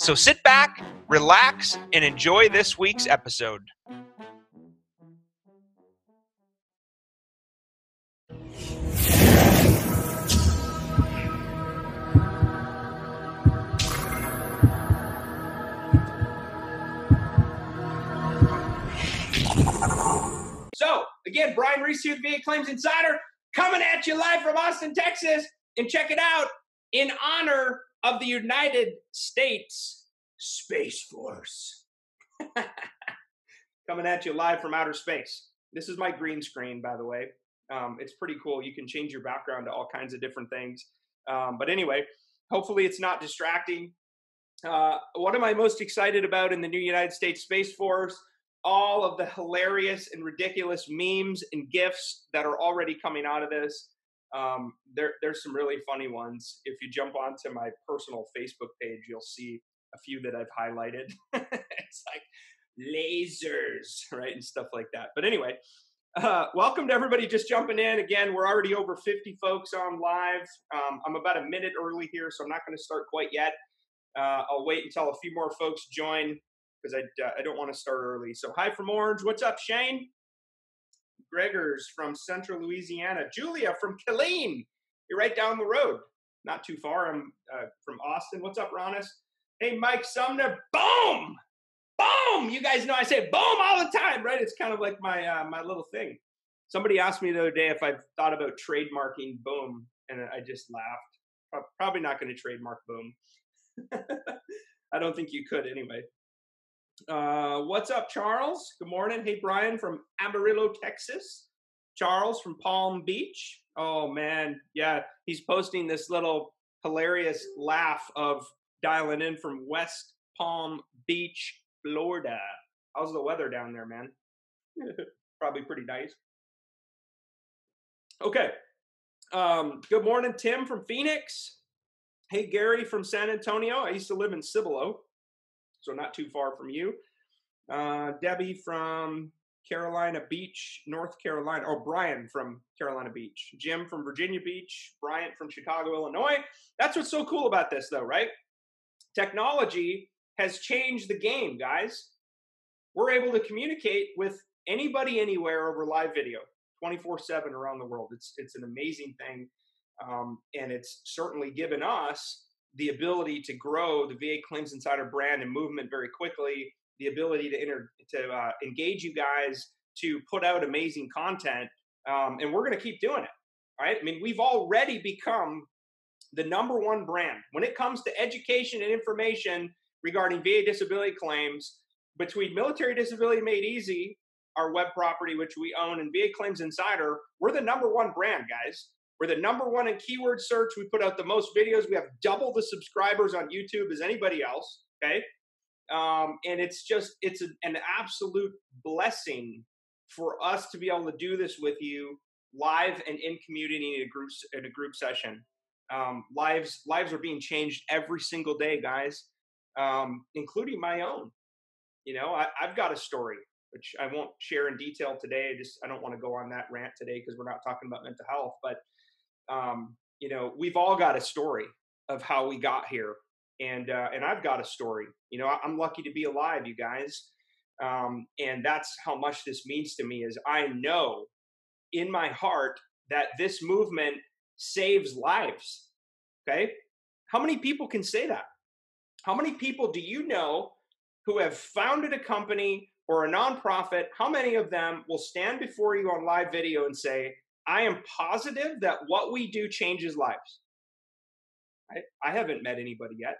So sit back, relax, and enjoy this week's episode. So, again, Brian Reese here, the VA Claims Insider, coming at you live from Austin, Texas. And check it out in honor of the United States Space Force. Coming at you live from outer space. This is my green screen, by the way. Um, it's pretty cool. You can change your background to all kinds of different things. Um, but anyway, hopefully it's not distracting. Uh, what am I most excited about in the new United States Space Force? All of the hilarious and ridiculous memes and gifs that are already coming out of this. Um, there, there's some really funny ones. If you jump onto my personal Facebook page, you'll see a few that I've highlighted. it's like lasers, right, and stuff like that. But anyway, uh, welcome to everybody just jumping in. Again, we're already over 50 folks on live. Um, I'm about a minute early here, so I'm not going to start quite yet. Uh, I'll wait until a few more folks join because I, uh, I don't want to start early. So, hi from Orange. What's up, Shane? Gregors from Central Louisiana. Julia from Killeen. You're right down the road, not too far. I'm uh, from Austin. What's up, Ronis? Hey, Mike Sumner. Boom, boom. You guys know I say boom all the time, right? It's kind of like my uh, my little thing. Somebody asked me the other day if I've thought about trademarking boom, and I just laughed. Probably not going to trademark boom. I don't think you could anyway. Uh, what's up, Charles? Good morning. Hey, Brian from Amarillo, Texas. Charles from Palm Beach. Oh, man. Yeah, he's posting this little hilarious laugh of dialing in from West Palm Beach, Florida. How's the weather down there, man? Probably pretty nice. Okay. Um, good morning, Tim from Phoenix. Hey, Gary from San Antonio. I used to live in Cibolo so not too far from you. Uh, Debbie from Carolina Beach, North Carolina. Oh, Brian from Carolina Beach. Jim from Virginia Beach. Bryant from Chicago, Illinois. That's what's so cool about this, though, right? Technology has changed the game, guys. We're able to communicate with anybody anywhere over live video 24 7 around the world. It's, it's an amazing thing. Um, and it's certainly given us the ability to grow the VA Claims Insider brand and movement very quickly, the ability to inter- to uh, engage you guys, to put out amazing content, um, and we're going to keep doing it. Right? I mean, we've already become the number one brand when it comes to education and information regarding VA disability claims. Between Military Disability Made Easy, our web property, which we own, and VA Claims Insider, we're the number one brand, guys. We're the number one in keyword search. We put out the most videos. We have double the subscribers on YouTube as anybody else. Okay. Um, and it's just, it's a, an absolute blessing for us to be able to do this with you live and in community in a group, in a group session. Um, lives, lives are being changed every single day, guys, um, including my own. You know, I, I've got a story which I won't share in detail today. I just I don't want to go on that rant today because we're not talking about mental health. But um, you know, we've all got a story of how we got here, and uh, and I've got a story. You know, I'm lucky to be alive, you guys, um, and that's how much this means to me. Is I know in my heart that this movement saves lives. Okay, how many people can say that? How many people do you know who have founded a company or a nonprofit? How many of them will stand before you on live video and say, I am positive that what we do changes lives. I, I haven't met anybody yet,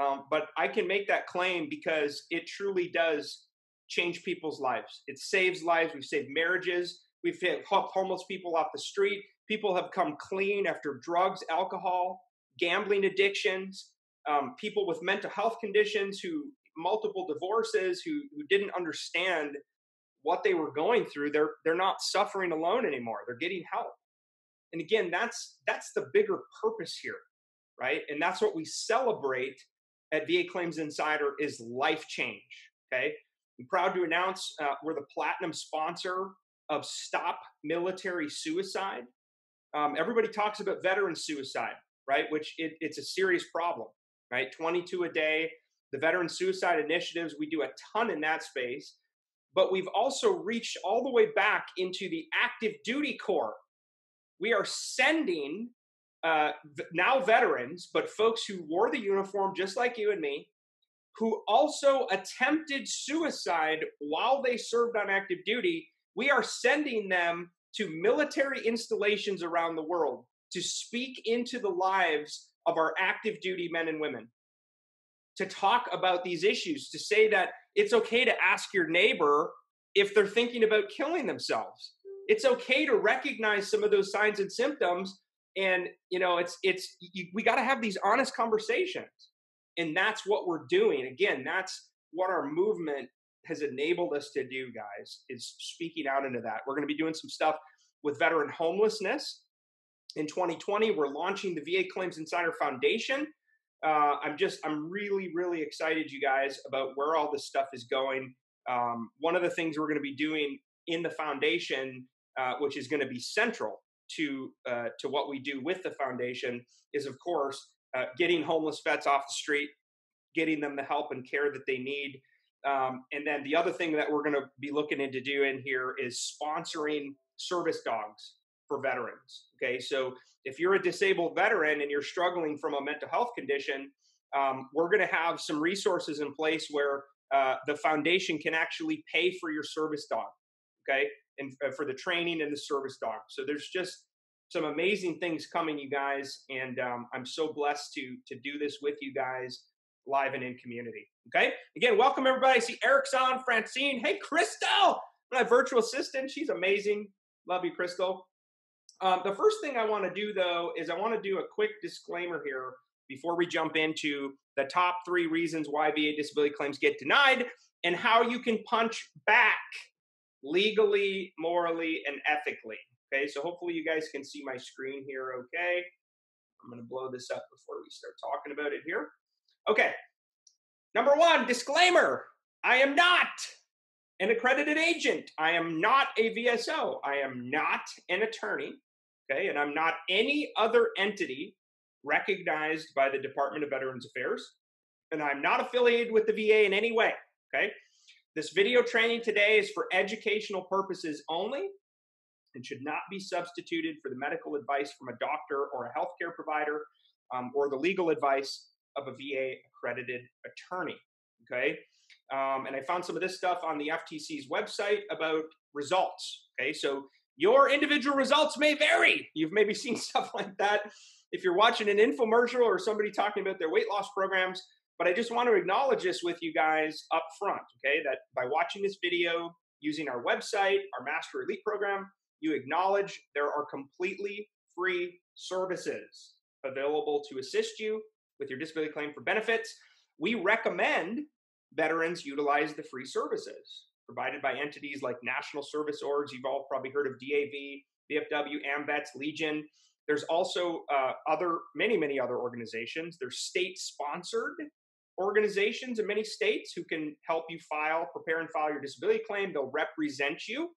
um, but I can make that claim because it truly does change people's lives. It saves lives. We've saved marriages. We've helped homeless people off the street. People have come clean after drugs, alcohol, gambling addictions. Um, people with mental health conditions who multiple divorces, who who didn't understand what they were going through, they're they're not suffering alone anymore. They're getting help. And again, that's that's the bigger purpose here, right? And that's what we celebrate at VA Claims Insider is life change. Okay, I'm proud to announce uh, we're the platinum sponsor of Stop Military Suicide. Um, everybody talks about veteran suicide, right? Which it, it's a serious problem, right? 22 a day. The veteran suicide initiatives, we do a ton in that space. But we've also reached all the way back into the active duty corps. We are sending uh, now veterans, but folks who wore the uniform just like you and me, who also attempted suicide while they served on active duty. We are sending them to military installations around the world to speak into the lives of our active duty men and women, to talk about these issues, to say that it's okay to ask your neighbor if they're thinking about killing themselves. It's okay to recognize some of those signs and symptoms. And, you know, it's, it's, you, we got to have these honest conversations. And that's what we're doing. Again, that's what our movement has enabled us to do, guys, is speaking out into that. We're going to be doing some stuff with veteran homelessness. In 2020, we're launching the VA Claims Insider Foundation. Uh, I'm just, I'm really, really excited, you guys, about where all this stuff is going. Um, one of the things we're going to be doing in the foundation, uh, which is going to be central to uh, to what we do with the foundation, is of course uh, getting homeless vets off the street, getting them the help and care that they need. Um, and then the other thing that we're going to be looking into doing here is sponsoring service dogs for veterans. Okay, so if you're a disabled veteran and you're struggling from a mental health condition, um, we're going to have some resources in place where uh, the foundation can actually pay for your service dog. Okay, and uh, for the training and the service dog. So there's just some amazing things coming, you guys, and um, I'm so blessed to to do this with you guys live and in community. Okay, again, welcome everybody. I see Eric's on, Francine. Hey, Crystal, my virtual assistant. She's amazing. Love you, Crystal. Um, the first thing I want to do, though, is I want to do a quick disclaimer here before we jump into the top three reasons why VA disability claims get denied and how you can punch back legally, morally, and ethically. Okay, so hopefully you guys can see my screen here okay. I'm going to blow this up before we start talking about it here. Okay, number one disclaimer I am not an accredited agent. I am not a VSO. I am not an attorney. Okay. And I'm not any other entity recognized by the Department of Veterans Affairs. And I'm not affiliated with the VA in any way. Okay. This video training today is for educational purposes only and should not be substituted for the medical advice from a doctor or a healthcare provider um, or the legal advice of a VA accredited attorney. Okay. Um, and I found some of this stuff on the FTC's website about results. Okay, so your individual results may vary. You've maybe seen stuff like that if you're watching an infomercial or somebody talking about their weight loss programs. But I just want to acknowledge this with you guys up front, okay? That by watching this video using our website, our Master Elite program, you acknowledge there are completely free services available to assist you with your disability claim for benefits. We recommend veterans utilize the free services provided by entities like National Service Orgs. You've all probably heard of DAV, VFW, AMVETS, Legion. There's also uh, other, many, many other organizations. There's state-sponsored organizations in many states who can help you file, prepare and file your disability claim. They'll represent you.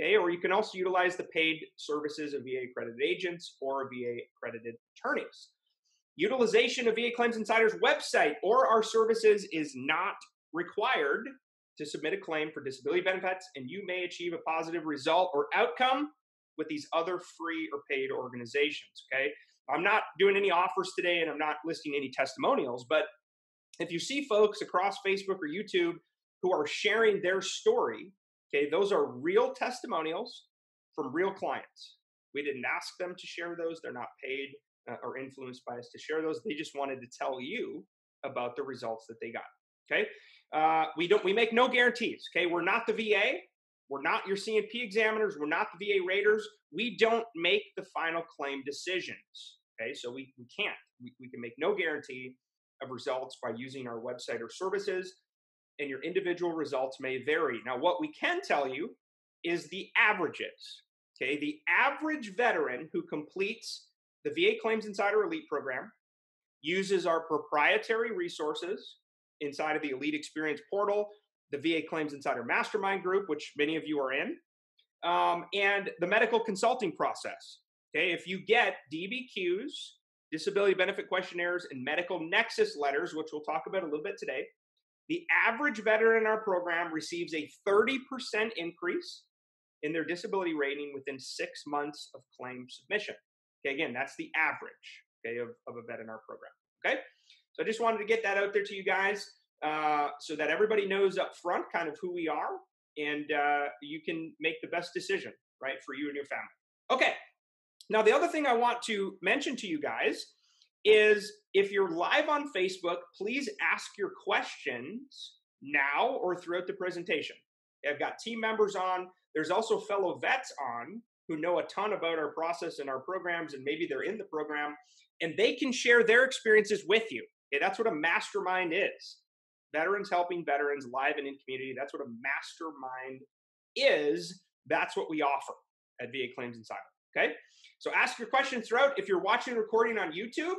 Okay, or you can also utilize the paid services of VA accredited agents or VA accredited attorneys. Utilization of VA Claims Insider's website or our services is not required to submit a claim for disability benefits, and you may achieve a positive result or outcome with these other free or paid organizations. Okay. I'm not doing any offers today and I'm not listing any testimonials, but if you see folks across Facebook or YouTube who are sharing their story, okay, those are real testimonials from real clients. We didn't ask them to share those, they're not paid uh, or influenced by us to share those. They just wanted to tell you about the results that they got. Okay. Uh, we don't, we make no guarantees. Okay. We're not the VA. We're not your C&P examiners. We're not the VA raters. We don't make the final claim decisions. Okay. So we, we can't, we, we can make no guarantee of results by using our website or services. and your individual results may vary. Now, what we can tell you is the averages. Okay, the average veteran who completes the VA Claims Insider Elite program uses our proprietary resources inside of the Elite Experience portal, the VA Claims Insider Mastermind group, which many of you are in, um, and the medical consulting process. Okay, if you get DBQs, disability benefit questionnaires, and medical nexus letters, which we'll talk about a little bit today, the average veteran in our program receives a 30% increase in their disability rating within six months of claim submission. Okay, again, that's the average okay, of, of a vet in our program. Okay, I just wanted to get that out there to you guys uh, so that everybody knows up front kind of who we are and uh, you can make the best decision, right, for you and your family. Okay, now the other thing I want to mention to you guys is if you're live on Facebook, please ask your questions now or throughout the presentation. I've got team members on. There's also fellow vets on who know a ton about our process and our programs, and maybe they're in the program, and they can share their experiences with you. That's what a mastermind is. Veterans helping veterans live and in community. That's what a mastermind is. That's what we offer at VA Claims Insider. Okay, so ask your questions throughout. If you're watching recording on YouTube,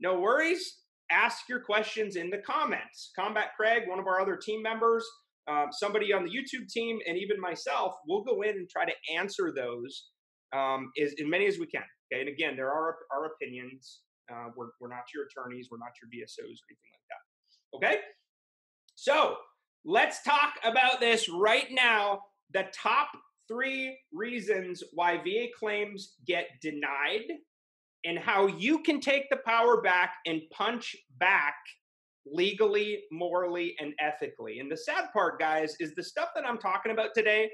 no worries. Ask your questions in the comments. Combat Craig, one of our other team members, um, somebody on the YouTube team, and even myself, we'll go in and try to answer those um, as, as many as we can. Okay, and again, there are our opinions. Uh, we're, we're not your attorneys, we're not your VSOs or anything like that. Okay, so let's talk about this right now. The top three reasons why VA claims get denied and how you can take the power back and punch back legally, morally, and ethically. And the sad part, guys, is the stuff that I'm talking about today,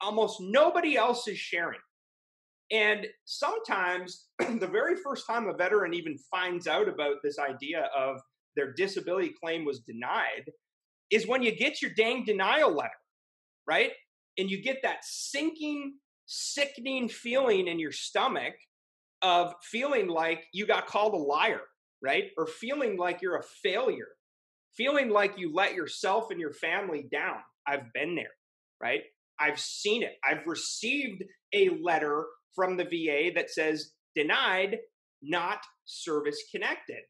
almost nobody else is sharing. And sometimes the very first time a veteran even finds out about this idea of their disability claim was denied is when you get your dang denial letter, right? And you get that sinking, sickening feeling in your stomach of feeling like you got called a liar, right? Or feeling like you're a failure, feeling like you let yourself and your family down. I've been there, right? I've seen it. I've received a letter from the VA that says denied, not service connected.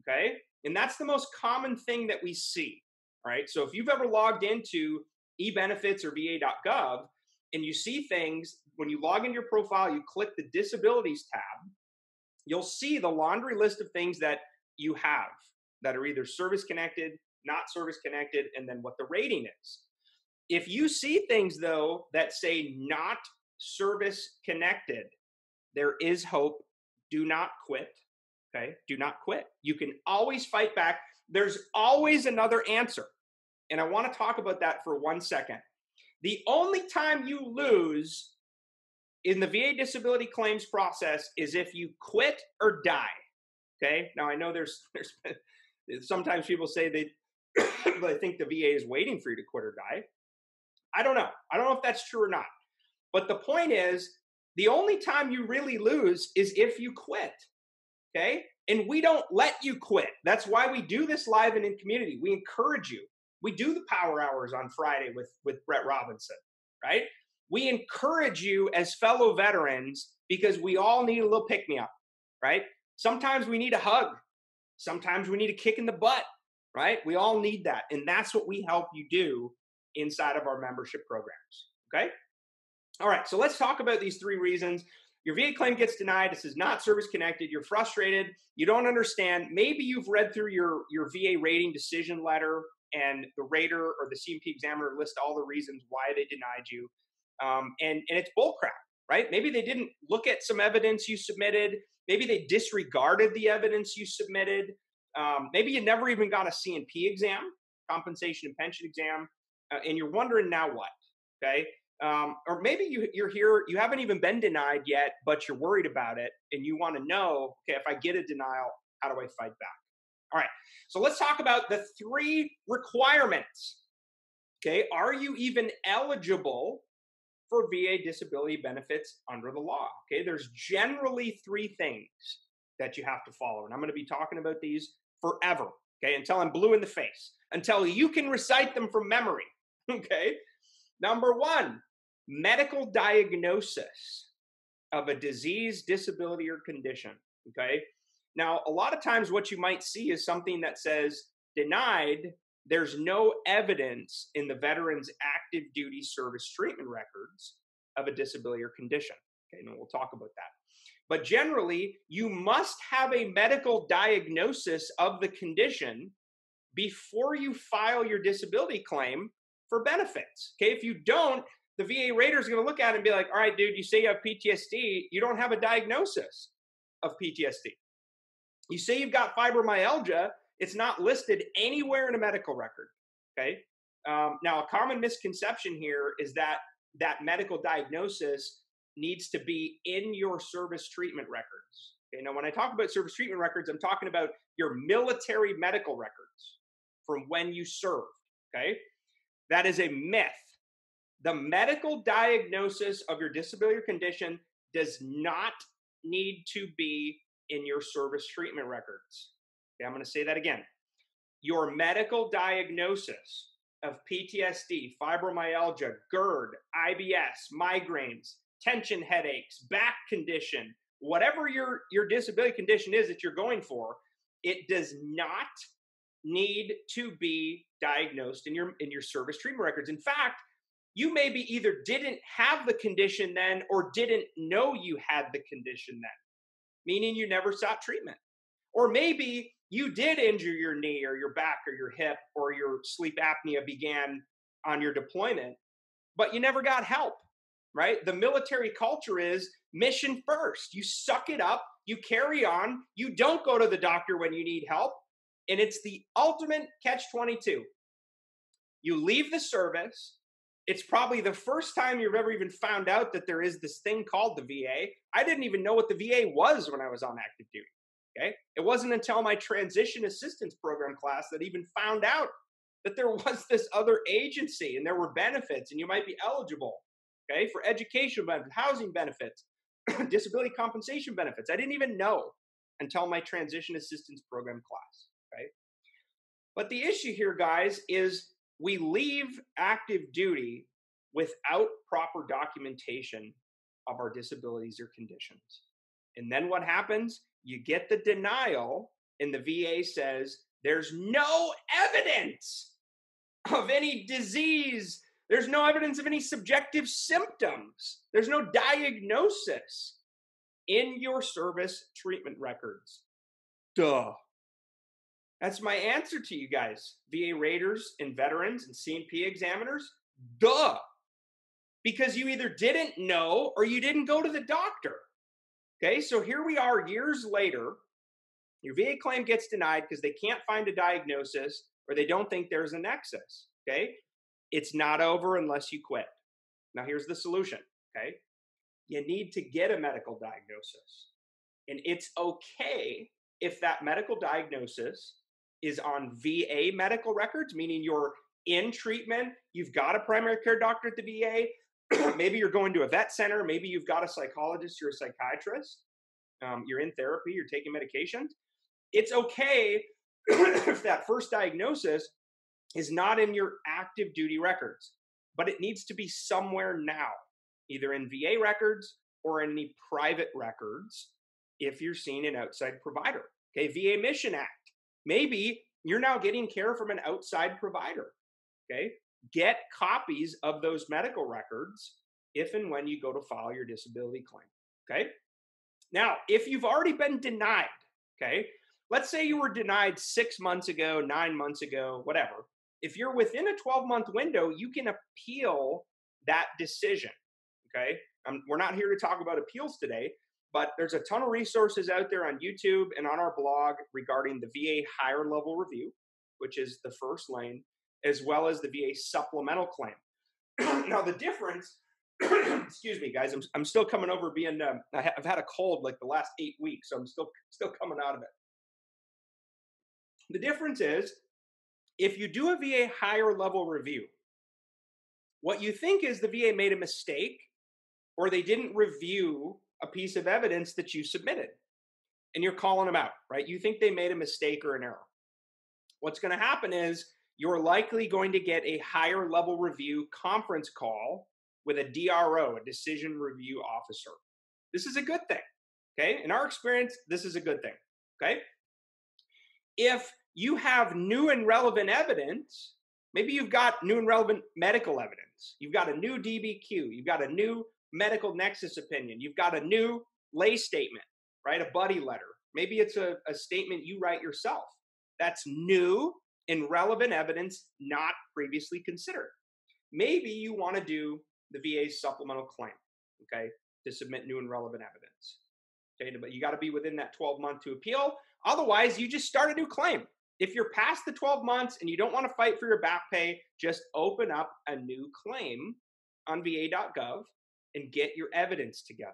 Okay. And that's the most common thing that we see. All right. So if you've ever logged into ebenefits or va.gov and you see things when you log into your profile, you click the disabilities tab, you'll see the laundry list of things that you have that are either service connected, not service connected, and then what the rating is. If you see things though that say not service connected, there is hope. Do not quit. Okay. Do not quit. You can always fight back. There's always another answer. And I want to talk about that for one second. The only time you lose in the VA disability claims process is if you quit or die. Okay. Now I know there's there's sometimes people say they they think the VA is waiting for you to quit or die. I don't know. I don't know if that's true or not. But the point is, the only time you really lose is if you quit. Okay. And we don't let you quit. That's why we do this live and in community. We encourage you. We do the power hours on Friday with, with Brett Robinson, right? we encourage you as fellow veterans because we all need a little pick me up, right? Sometimes we need a hug. Sometimes we need a kick in the butt, right? We all need that. And that's what we help you do inside of our membership programs, okay? All right, so let's talk about these three reasons. Your VA claim gets denied. This is not service connected. You're frustrated. You don't understand. Maybe you've read through your, your VA rating decision letter and the rater or the C&P examiner list all the reasons why they denied you um, and and it's bullcrap, right? Maybe they didn't look at some evidence you submitted. Maybe they disregarded the evidence you submitted. Um, maybe you never even got a C&P exam, compensation and pension exam, uh, and you're wondering now what? Okay, um, or maybe you, you're here, you haven't even been denied yet, but you're worried about it, and you want to know, okay, if I get a denial, how do I fight back? All right, so let's talk about the three requirements. Okay, are you even eligible for VA disability benefits under the law. Okay, there's generally three things that you have to follow, and I'm going to be talking about these forever. okay, until I'm blue in the face, until you can recite them from memory, okay? Number one, medical diagnosis of a disease, disability, or condition, okay? Now, a lot of times what you might see is something that says denied, there's no evidence in the veteran's active duty service treatment records of a disability or condition. Okay, and we'll talk about that. But generally, you must have a medical diagnosis of the condition before you file your disability claim for benefits. Okay, if you don't, the VA rater is going to look at it and be like, all right, dude, you say you have PTSD, you don't have a diagnosis of PTSD. You say you've got fibromyalgia, it's not listed anywhere in a medical record. Okay. Um, now, a common misconception here is that that medical diagnosis needs to be in your service treatment records. Okay. Now, when I talk about service treatment records, I'm talking about your military medical records from when you served. Okay. That is a myth. The medical diagnosis of your disability or condition does not need to be in your service treatment records. Okay, I'm going to say that again. Your medical diagnosis of PTSD, fibromyalgia, GERD, IBS, migraines, tension headaches, back condition, whatever your, your disability condition is that you're going for, it does not need to be diagnosed in your in your service treatment records. In fact, you maybe either didn't have the condition then or didn't know you had the condition then, meaning you never sought treatment. Or maybe you did injure your knee or your back or your hip or your sleep apnea began on your deployment, but you never got help, right? The military culture is mission first. You suck it up, you carry on, you don't go to the doctor when you need help, and it's the ultimate catch 22. You leave the service. It's probably the first time you've ever even found out that there is this thing called the VA. I didn't even know what the VA was when I was on active duty. Okay. It wasn't until my transition assistance program class that I even found out that there was this other agency and there were benefits and you might be eligible. Okay. For education benefits, housing benefits, disability compensation benefits. I didn't even know until my transition assistance program class. Okay. But the issue here, guys, is we leave active duty without proper documentation of our disabilities or conditions. And then what happens? You get the denial, and the VA says there's no evidence of any disease. There's no evidence of any subjective symptoms. There's no diagnosis in your service treatment records. Duh. That's my answer to you guys, VA raters and veterans and C&P examiners. Duh. Because you either didn't know or you didn't go to the doctor. Okay, so here we are years later. Your VA claim gets denied because they can't find a diagnosis or they don't think there's a nexus. Okay, it's not over unless you quit. Now, here's the solution. Okay, you need to get a medical diagnosis. And it's okay if that medical diagnosis is on VA medical records, meaning you're in treatment, you've got a primary care doctor at the VA, maybe you're going to a vet center, maybe you've got a psychologist you're a psychiatrist, um, you're in therapy, you're taking medications. It's okay if that first diagnosis is not in your active duty records, but it needs to be somewhere now, either in VA records or in any private records if you're seeing an outside provider. Okay, VA Mission Act. Maybe you're now getting care from an outside provider. Okay, get copies of those medical records if and when you go to file your disability claim. Okay. Now, if you've already been denied, okay, let's say you were denied six months ago, nine months ago, whatever. If you're within a 12 month window, you can appeal that decision. Okay. We're not here to talk about appeals today, but there's a ton of resources out there on YouTube and on our blog regarding the VA higher level review, which is the first lane as well as the VA supplemental claim. now, the difference, excuse me, guys, I'm, I'm still coming over being, um, I have had a cold like the last eight weeks, so I'm still, still coming out of it. The difference is if you do a VA higher level review, what you think is the VA made a mistake or they didn't review a piece of evidence that you submitted and you're calling them out, right? You think they made a mistake or an error. what's going to happen is you're likely going to get a higher level review conference call with a DRO, a decision review officer. This is a good thing. Okay. In our experience, this is a good thing. Okay. If you have new and relevant evidence, maybe you've got new and relevant medical evidence, you've got a new DBQ, you've got a new medical nexus opinion, you've got a new lay statement, right? A buddy letter. Maybe it's a, a statement you write yourself. That's new and relevant evidence not previously considered. Maybe you want to do the VA's supplemental claim, okay, to submit new and relevant evidence. Okay, but you got to be within that 12 month to appeal. Otherwise, you just start a new claim. If you're past the 12 months and you don't want to fight for your back pay, just open up a new claim on va.gov and get your evidence together.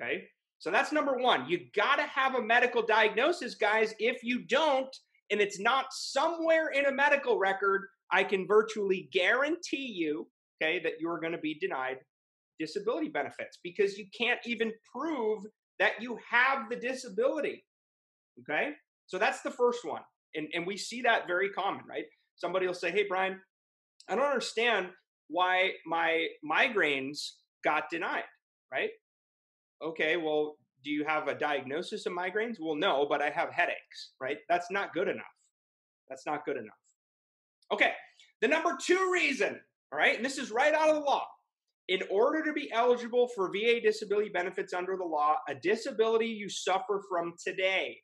Okay. So that's number one. You got to have a medical diagnosis, guys. If you don't, and it's not somewhere in a medical record, I can virtually guarantee you, okay, that you're going to be denied disability benefits because you can't even prove that you have the disability. Okay. So that's the first one. And, and we see that very common, right? Somebody will say, Hey, Brian, I don't understand why my migraines got denied, right? Okay, well, do you have a diagnosis of migraines? Well, no, but I have headaches, right? That's not good enough. That's not good enough. Okay, the number two reason, all right, and this is right out of the law. In order to be eligible for VA disability benefits under the law, a disability you suffer from today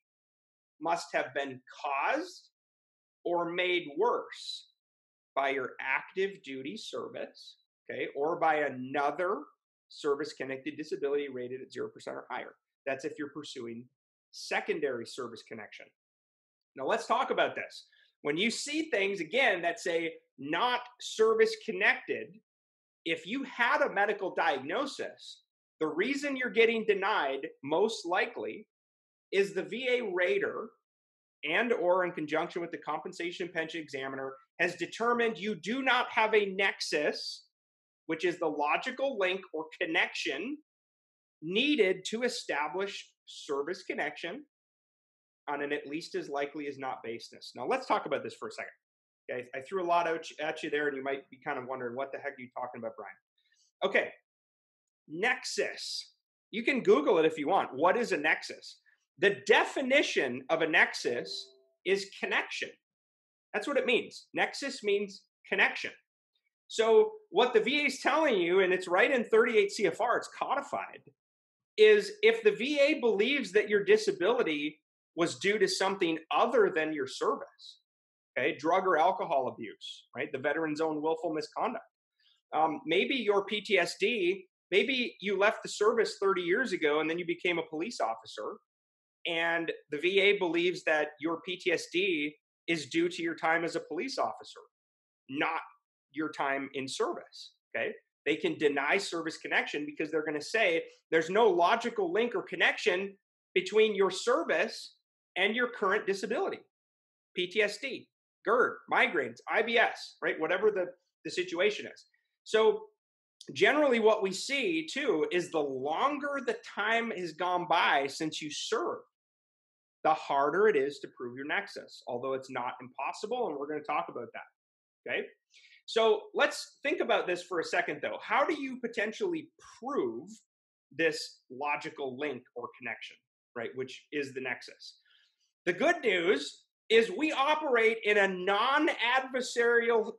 must have been caused or made worse by your active duty service, okay, or by another service connected disability rated at 0% or higher. That's if you're pursuing secondary service connection. Now, let's talk about this. When you see things, again, that say not service connected, if you had a medical diagnosis, the reason you're getting denied most likely is the VA rater and or in conjunction with the compensation pension examiner has determined you do not have a nexus which is the logical link or connection needed to establish service connection on an at least as likely as not basis. Now, let's talk about this for a second. Okay, I threw a lot at you there, and you might be kind of wondering what the heck are you talking about, Brian? Okay, nexus. You can Google it if you want. What is a nexus? The definition of a nexus is connection. That's what it means. Nexus means connection. So, what the VA is telling you, and it's right in 38 CFR, it's codified, is if the VA believes that your disability was due to something other than your service, okay, drug or alcohol abuse, right, the veteran's own willful misconduct. Um, maybe your PTSD, maybe you left the service 30 years ago and then you became a police officer, and the VA believes that your PTSD is due to your time as a police officer, not your time in service. Okay. They can deny service connection because they're going to say there's no logical link or connection between your service and your current disability. PTSD, GERD, migraines, IBS, right? Whatever the, the situation is. So, generally, what we see too is the longer the time has gone by since you served, the harder it is to prove your nexus, although it's not impossible. And we're going to talk about that. Okay. So let's think about this for a second, though. How do you potentially prove this logical link or connection, right? Which is the nexus. The good news is we operate in a non-adversarial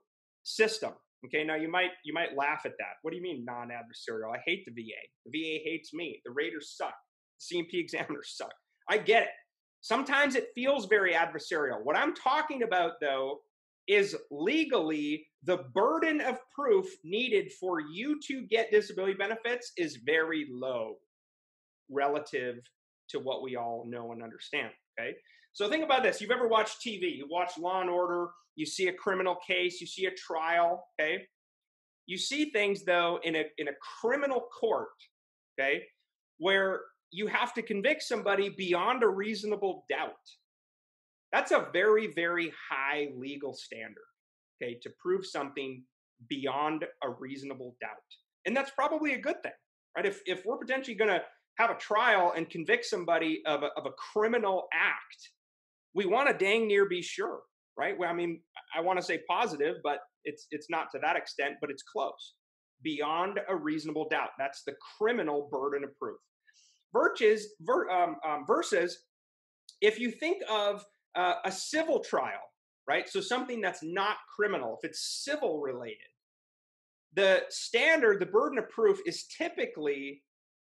system. Okay, now you might you might laugh at that. What do you mean non-adversarial? I hate the VA. The VA hates me. The raters suck. The C&P examiners suck. I get it. Sometimes it feels very adversarial. What I'm talking about though is legally the burden of proof needed for you to get disability benefits is very low relative to what we all know and understand. Okay. So think about this. You've ever watched TV, you watch Law and Order, you see a criminal case, you see a trial. Okay. You see things though in a in a criminal court, okay, where you have to convict somebody beyond a reasonable doubt. That's a very, very high legal standard, okay, to prove something beyond a reasonable doubt. And that's probably a good thing, right? If, if we're potentially going to have a trial and convict somebody of a, of a criminal act, we want to dang near be sure right? Well, I mean, I want to say positive, but it's it's not to that extent, but it's close. Beyond a reasonable doubt. That's the criminal burden of proof. Versus, ver, um, um, versus if you think of uh, a civil trial, right? So something that's not criminal, if it's civil related, the standard, the burden of proof is typically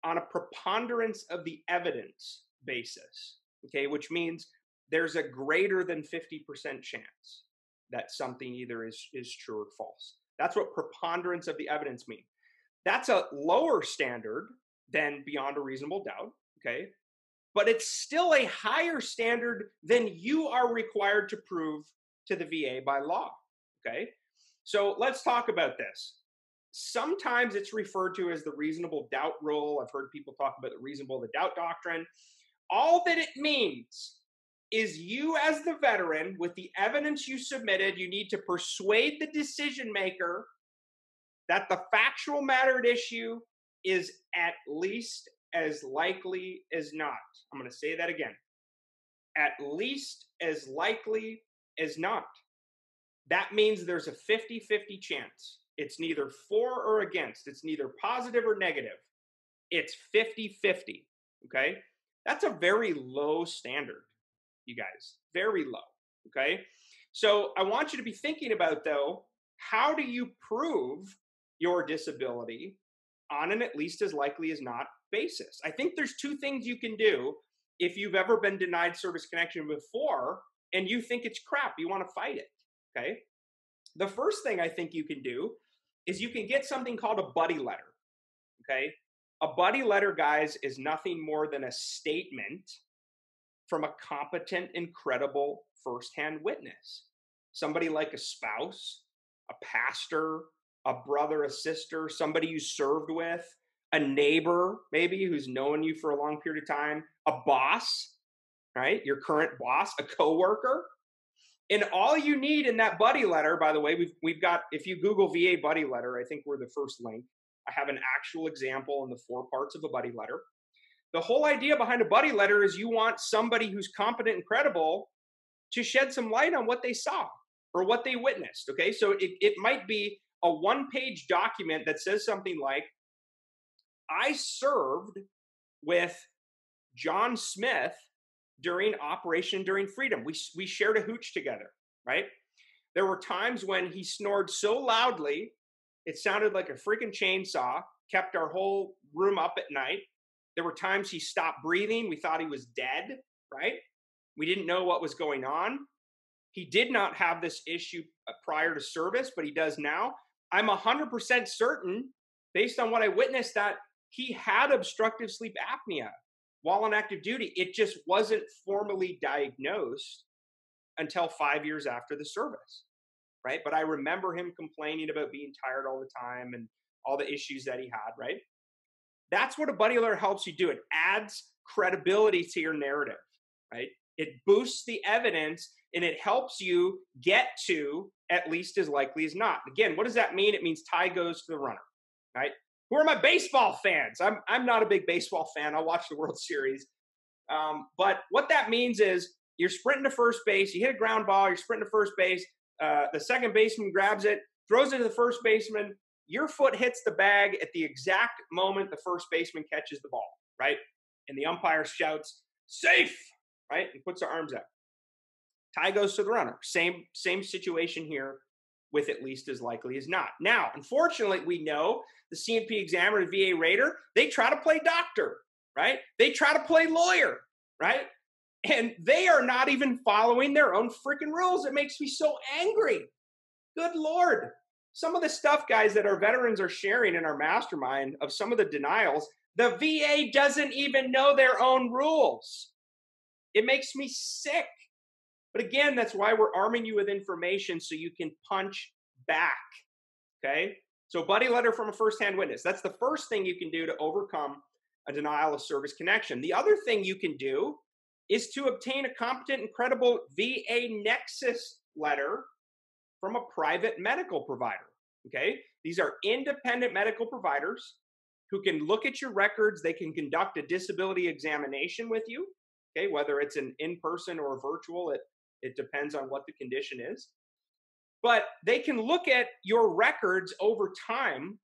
on a preponderance of the evidence basis, okay, which means there's a greater than 50% chance that something either is, is true or false. That's what preponderance of the evidence means. That's a lower standard than beyond a reasonable doubt, okay? But it's still a higher standard than you are required to prove to the VA by law, okay? So let's talk about this. Sometimes it's referred to as the reasonable doubt rule. I've heard people talk about the reasonable the doubt doctrine. All that it means is you, as the veteran, with the evidence you submitted, you need to persuade the decision maker that the factual matter at issue is at least as likely as not. I'm going to say that again. At least as likely as not. That means there's a 50 50 chance. It's neither for or against, it's neither positive or negative. It's 50 50. Okay. That's a very low standard, you guys. Very low. Okay. So I want you to be thinking about, though, how do you prove your disability on an at least as likely as not basis? I think there's two things you can do if you've ever been denied service connection before and you think it's crap, you want to fight it. Okay. The first thing I think you can do is you can get something called a buddy letter. Okay. A buddy letter, guys, is nothing more than a statement from a competent and credible firsthand witness. Somebody like a spouse, a pastor, a brother, a sister, somebody you served with, a neighbor, maybe who's known you for a long period of time, a boss, right? Your current boss, a coworker. And all you need in that buddy letter, by the way, we've we've got if you Google VA buddy letter, I think we're the first link. I have an actual example in the four parts of a buddy letter. The whole idea behind a buddy letter is you want somebody who's competent and credible to shed some light on what they saw or what they witnessed. Okay, so it, it might be a one page document that says something like, I served with John Smith during Operation Enduring Freedom. We, we shared a hooch together, right? There were times when he snored so loudly, it sounded like a freaking chainsaw, kept our whole room up at night. There were times he stopped breathing. We thought he was dead, right? We didn't know what was going on. He did not have this issue uh, prior to service, but he does now. I'm 100% certain, based on what I witnessed, that he had obstructive sleep apnea while on active duty. It just wasn't formally diagnosed until five years after the service, right? But I remember him complaining about being tired all the time and all the issues that he had, right? That's what a buddy letter helps you do. It adds credibility to your narrative, right? It boosts the evidence and it helps you get to at least as likely as not. Again, what does that mean? It means tie goes to the runner, right? Who are my baseball fans? I'm I'm not a big baseball fan. I'll watch the World Series. Um, but what that means is you're sprinting to first base, you hit a ground ball, you're sprinting to first base, uh, the second baseman grabs it, throws it to the first baseman, your foot hits the bag at the exact moment the first baseman catches the ball, right? And the umpire shouts, safe, right? And puts their arms up. Tie goes to the runner. Same, same situation here with at least as likely as not. Now, unfortunately, we know the C&P examiner, the VA rater, they try to play doctor, right? They try to play lawyer, right? And they are not even following their own freaking rules. It makes me so angry. Good Lord. Some of the stuff, guys, that our veterans are sharing in our mastermind of some of the denials, the VA doesn't even know their own rules. It makes me sick. But again, that's why we're arming you with information so you can punch back. Okay? So, buddy letter from a firsthand witness. That's the first thing you can do to overcome a denial of service connection. The other thing you can do is to obtain a competent and credible VA Nexus letter from a private medical provider. Okay? These are independent medical providers who can look at your records, they can conduct a disability examination with you, okay, whether it's an in person or virtual at It depends on what the condition is. But they can look at your records over time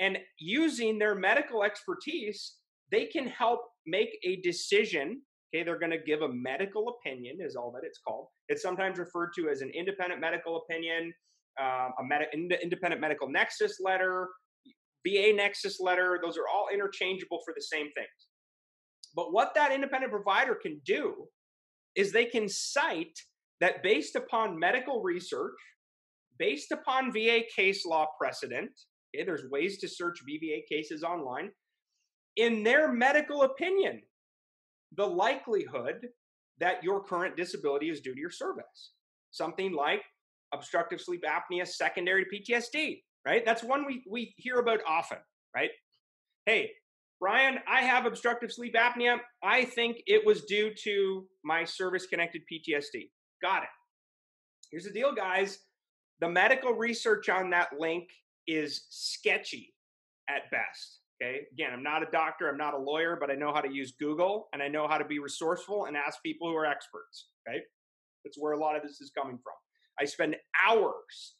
and using their medical expertise, they can help make a decision. Okay, they're going to give a medical opinion, is all that it's called. It's sometimes referred to as an independent medical opinion, uh, a med- independent medical nexus letter, VA nexus letter. Those are all interchangeable for the same things. But what that independent provider can do is they can cite that based upon medical research, based upon VA case law precedent, okay, there's ways to search VBA cases online, in their medical opinion, the likelihood that your current disability is due to your service. Something like obstructive sleep apnea secondary to PTSD, right? That's one we, we hear about often, right? Hey, Brian, I have obstructive sleep apnea. I think it was due to my service connected PTSD. Got it. Here's the deal, guys. The medical research on that link is sketchy at best. Okay. Again, I'm not a doctor, I'm not a lawyer, but I know how to use Google and I know how to be resourceful and ask people who are experts. Okay. That's where a lot of this is coming from. I spend hours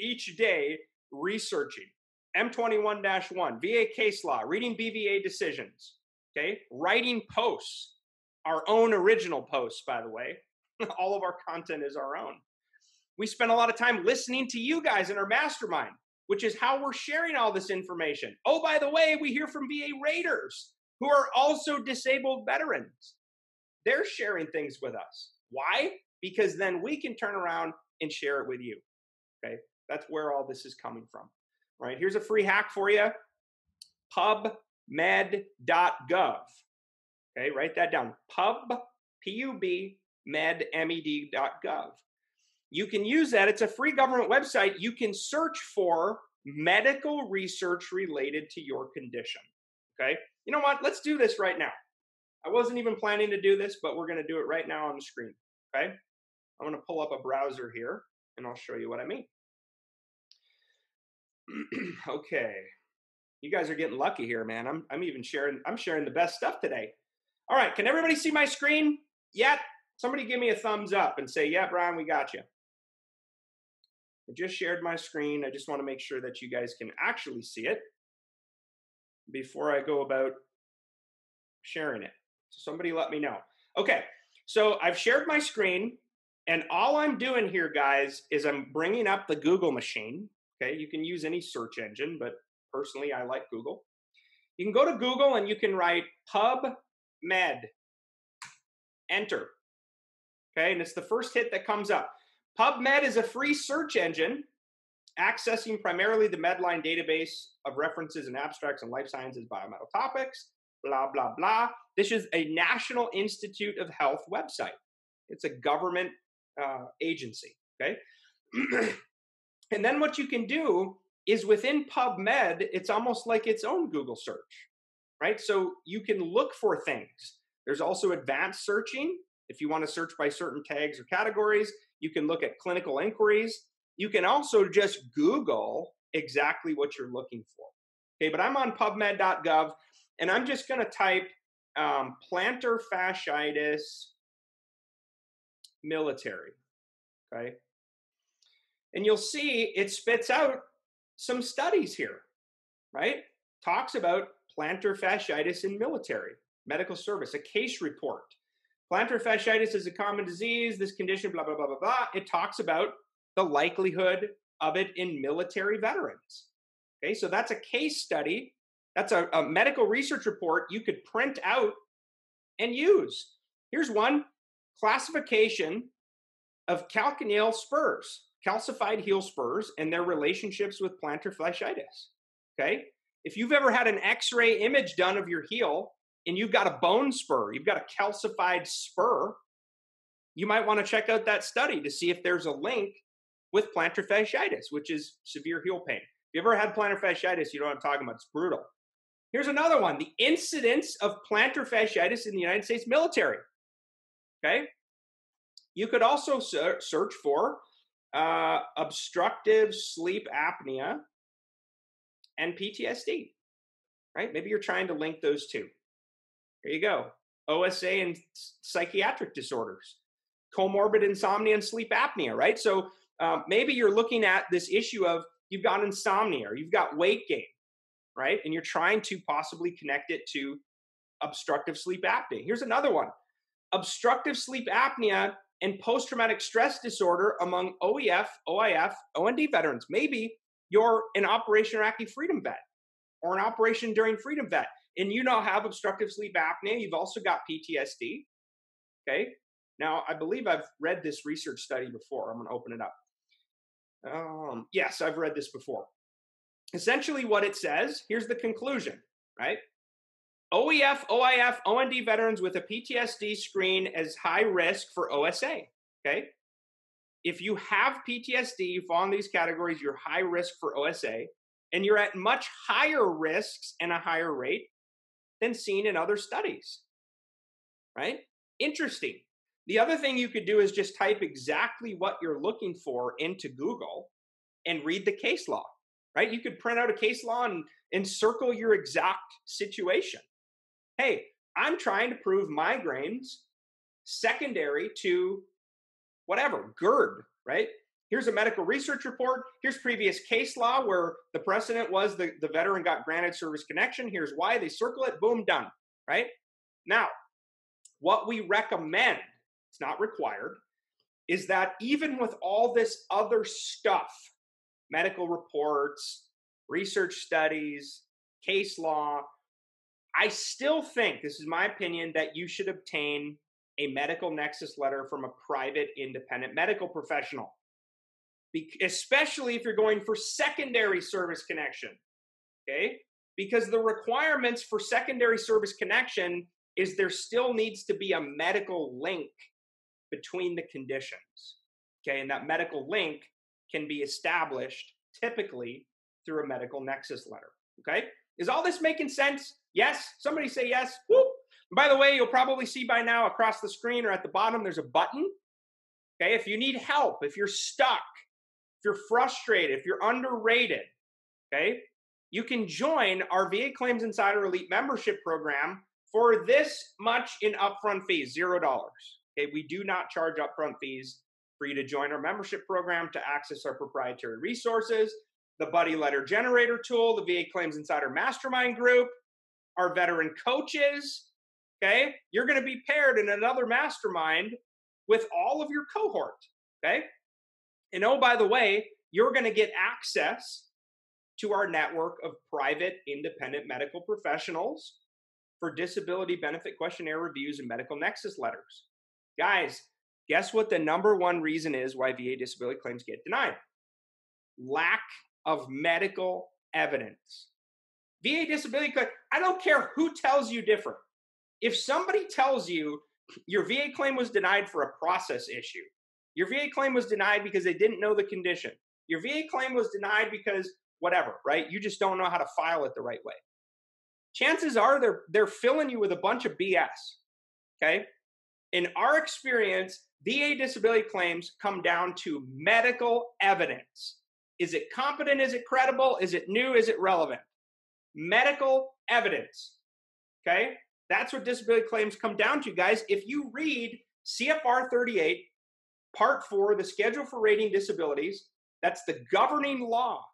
each day researching M21 1, VA case law, reading BVA decisions, okay, writing posts, our own original posts, by the way. All of our content is our own. We spend a lot of time listening to you guys in our mastermind, which is how we're sharing all this information. Oh, by the way, we hear from VA raters who are also disabled veterans. They're sharing things with us. Why? Because then we can turn around and share it with you. Okay, that's where all this is coming from right? Here's a free hack for you pubmed.gov. Okay, write that down. Pub, P U B, med, M E D.gov. You can use that. It's a free government website. You can search for medical research related to your condition. Okay, you know what? Let's do this right now. I wasn't even planning to do this, but we're going to do it right now on the screen. Okay, I'm going to pull up a browser here and I'll show you what I mean. okay. You guys are getting lucky here, man. I'm I'm even sharing I'm sharing the best stuff today. All right, can everybody see my screen? Yet? Somebody give me a thumbs up and say, "Yeah, Brian, we got you." I just shared my screen. I just want to make sure that you guys can actually see it before I go about sharing it. So somebody let me know. Okay. So I've shared my screen and all I'm doing here guys is I'm bringing up the Google machine Okay, you can use any search engine, but personally, I like Google. You can go to Google and you can write PubMed, enter. Okay, and it's the first hit that comes up. PubMed is a free search engine accessing primarily the Medline database of references and abstracts and life sciences biomedical topics, blah, blah, blah. This is a National Institute of Health website. It's a government uh, agency, okay? And then what you can do is within PubMed, it's almost like its own Google search, right? So you can look for things. There's also advanced searching. If you want to search by certain tags or categories, you can look at clinical inquiries. You can also just Google exactly what you're looking for. Okay, but I'm on pubmed.gov and I'm just going to type um, plantar fasciitis military. Okay, and you'll see it spits out some studies here, right? Talks about plantar fasciitis in military, medical service, a case report. Plantar fasciitis is a common disease, this condition, blah, blah, blah, blah, blah. It talks about the likelihood of it in military veterans. Okay, so that's a case study. That's a, a medical research report you could print out and use. Here's one classification of calcaneal spurs calcified heel spurs and their relationships with plantar fasciitis. Okay. If you've ever had an x ray image done of your heel and you've got a bone spur, you've got a calcified spur, you might want to check out that study to see if there's a link with plantar fasciitis, which is severe heel pain. If you ever had plantar fasciitis, you know what I'm talking about. It's brutal. Here's another one the incidence of plantar fasciitis in the United States military. Okay. You could also search for uh, obstructive sleep apnea, and PTSD. Right? Maybe you're trying to link those two. There you go. OSA and psychiatric disorders. comorbid insomnia and sleep apnea, right? So um, maybe you're looking at this issue of you've got insomnia or you've got weight gain, right? And you're trying to possibly connect it to obstructive sleep apnea. Here's another one obstructive sleep apnea and post traumatic stress disorder among OEF, OIF, OND veterans. Maybe you're an Operation Iraqi Freedom vet or an Operation Enduring Freedom vet, and you now have obstructive sleep apnea. You've also got PTSD. Okay. Now, I believe I've read this research study before. I'm going to open it up. Um, yes, I've read this before. Essentially, what it says here's the conclusion, right? OEF, OIF, OND veterans with a PTSD screen as high risk for OSA. Okay. If you have PTSD, you fall in these categories, you're high risk for OSA, and you're at much higher risks and a higher rate than seen in other studies. Right? Interesting. The other thing you could do is just type exactly what you're looking for into Google and read the case law, right? You could print out a case law and, and circle your exact situation hey, I'm trying to prove migraines secondary to whatever, GERD, right? Here's a medical research report. Here's previous case law where the precedent was the, the veteran got granted service connection. Here's why they circle it, boom, done, right? Now, what we recommend, it's not required, is that even with all this other stuff, medical reports, research studies, case law, I still think, this is my opinion, that you should obtain a medical nexus letter from a private independent medical professional, Be- especially if you're going for secondary service connection. Okay? Because the requirements for secondary service connection is there still needs to be a medical link between the conditions. Okay? And that medical link can be established typically through a medical nexus letter. Okay? Is all this making sense? Yes? Somebody say yes. Whoop. By the way, you'll probably see by now across the screen or at the bottom, there's a button. Okay, if you need help, if you're stuck, if you're frustrated, if you're underrated, okay, you can join our VA Claims Insider Elite membership program for this much in upfront fees, zero dollars. Okay, we do not charge upfront fees for you to join our membership program to access our proprietary resources, the Buddy Letter Generator tool, the VA Claims Insider Mastermind group, our veteran coaches. Okay. You're going to be paired in another mastermind with all of your cohort. Okay. And oh, by the way, you're going to get access to our network of private independent medical professionals for disability benefit questionnaire reviews and medical nexus letters. Guys, guess what the number one reason is why VA disability claims get denied? Lack of medical evidence. VA disability claim, I don't care who tells you different. If somebody tells you your VA claim was denied for a process issue, your VA claim was denied because they didn't know the condition, your VA claim was denied because whatever, right? You just don't know how to file it the right way. Chances are they're they're filling you with a bunch of BS. Okay? In our experience, VA disability claims come down to medical evidence. Is it competent? Is it credible? Is it new? Is it relevant? Medical evidence. Okay? That's what disability claims come down to, guys. If you read CFR 38, Part 4, the Schedule for Rating Disabilities, that's the governing law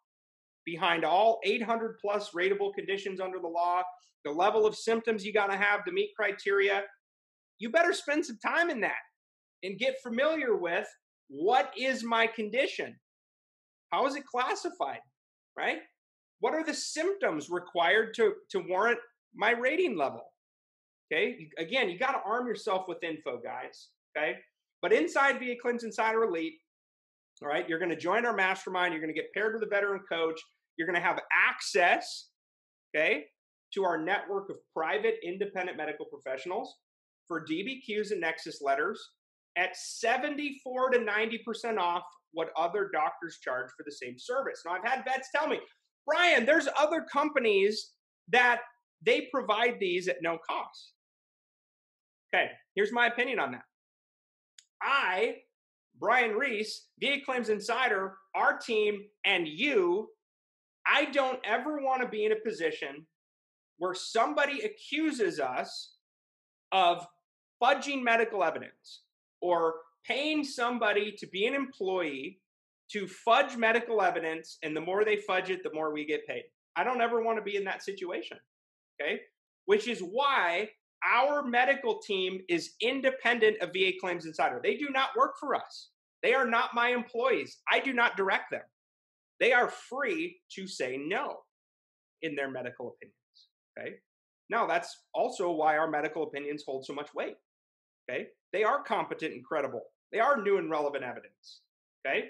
behind all 800 plus rateable conditions under the law, the level of symptoms you got to have to meet criteria. You better spend some time in that and get familiar with what is my condition? How is it classified? Right? What are the symptoms required to, to warrant my rating level? Okay, again, you got to arm yourself with info, guys. Okay, but inside VA Claims Insider Elite, all right, you're going to join our mastermind. You're going to get paired with a veteran coach. You're going to have access, okay, to our network of private independent medical professionals for DBQs and Nexus letters at 74 to 90% off what other doctors charge for the same service. Now, I've had vets tell me, Brian, there's other companies that they provide these at no cost. Okay, here's my opinion on that. I, Brian Reese, VA Claims Insider, our team, and you, I don't ever want to be in a position where somebody accuses us of fudging medical evidence or paying somebody to be an employee to fudge medical evidence, and the more they fudge it, the more we get paid. I don't ever want to be in that situation. Okay. Which is why our medical team is independent of VA Claims Insider. They do not work for us, they are not my employees. I do not direct them. They are free to say no in their medical opinions. Okay. Now, that's also why our medical opinions hold so much weight. Okay. They are competent and credible, they are new and relevant evidence. Okay.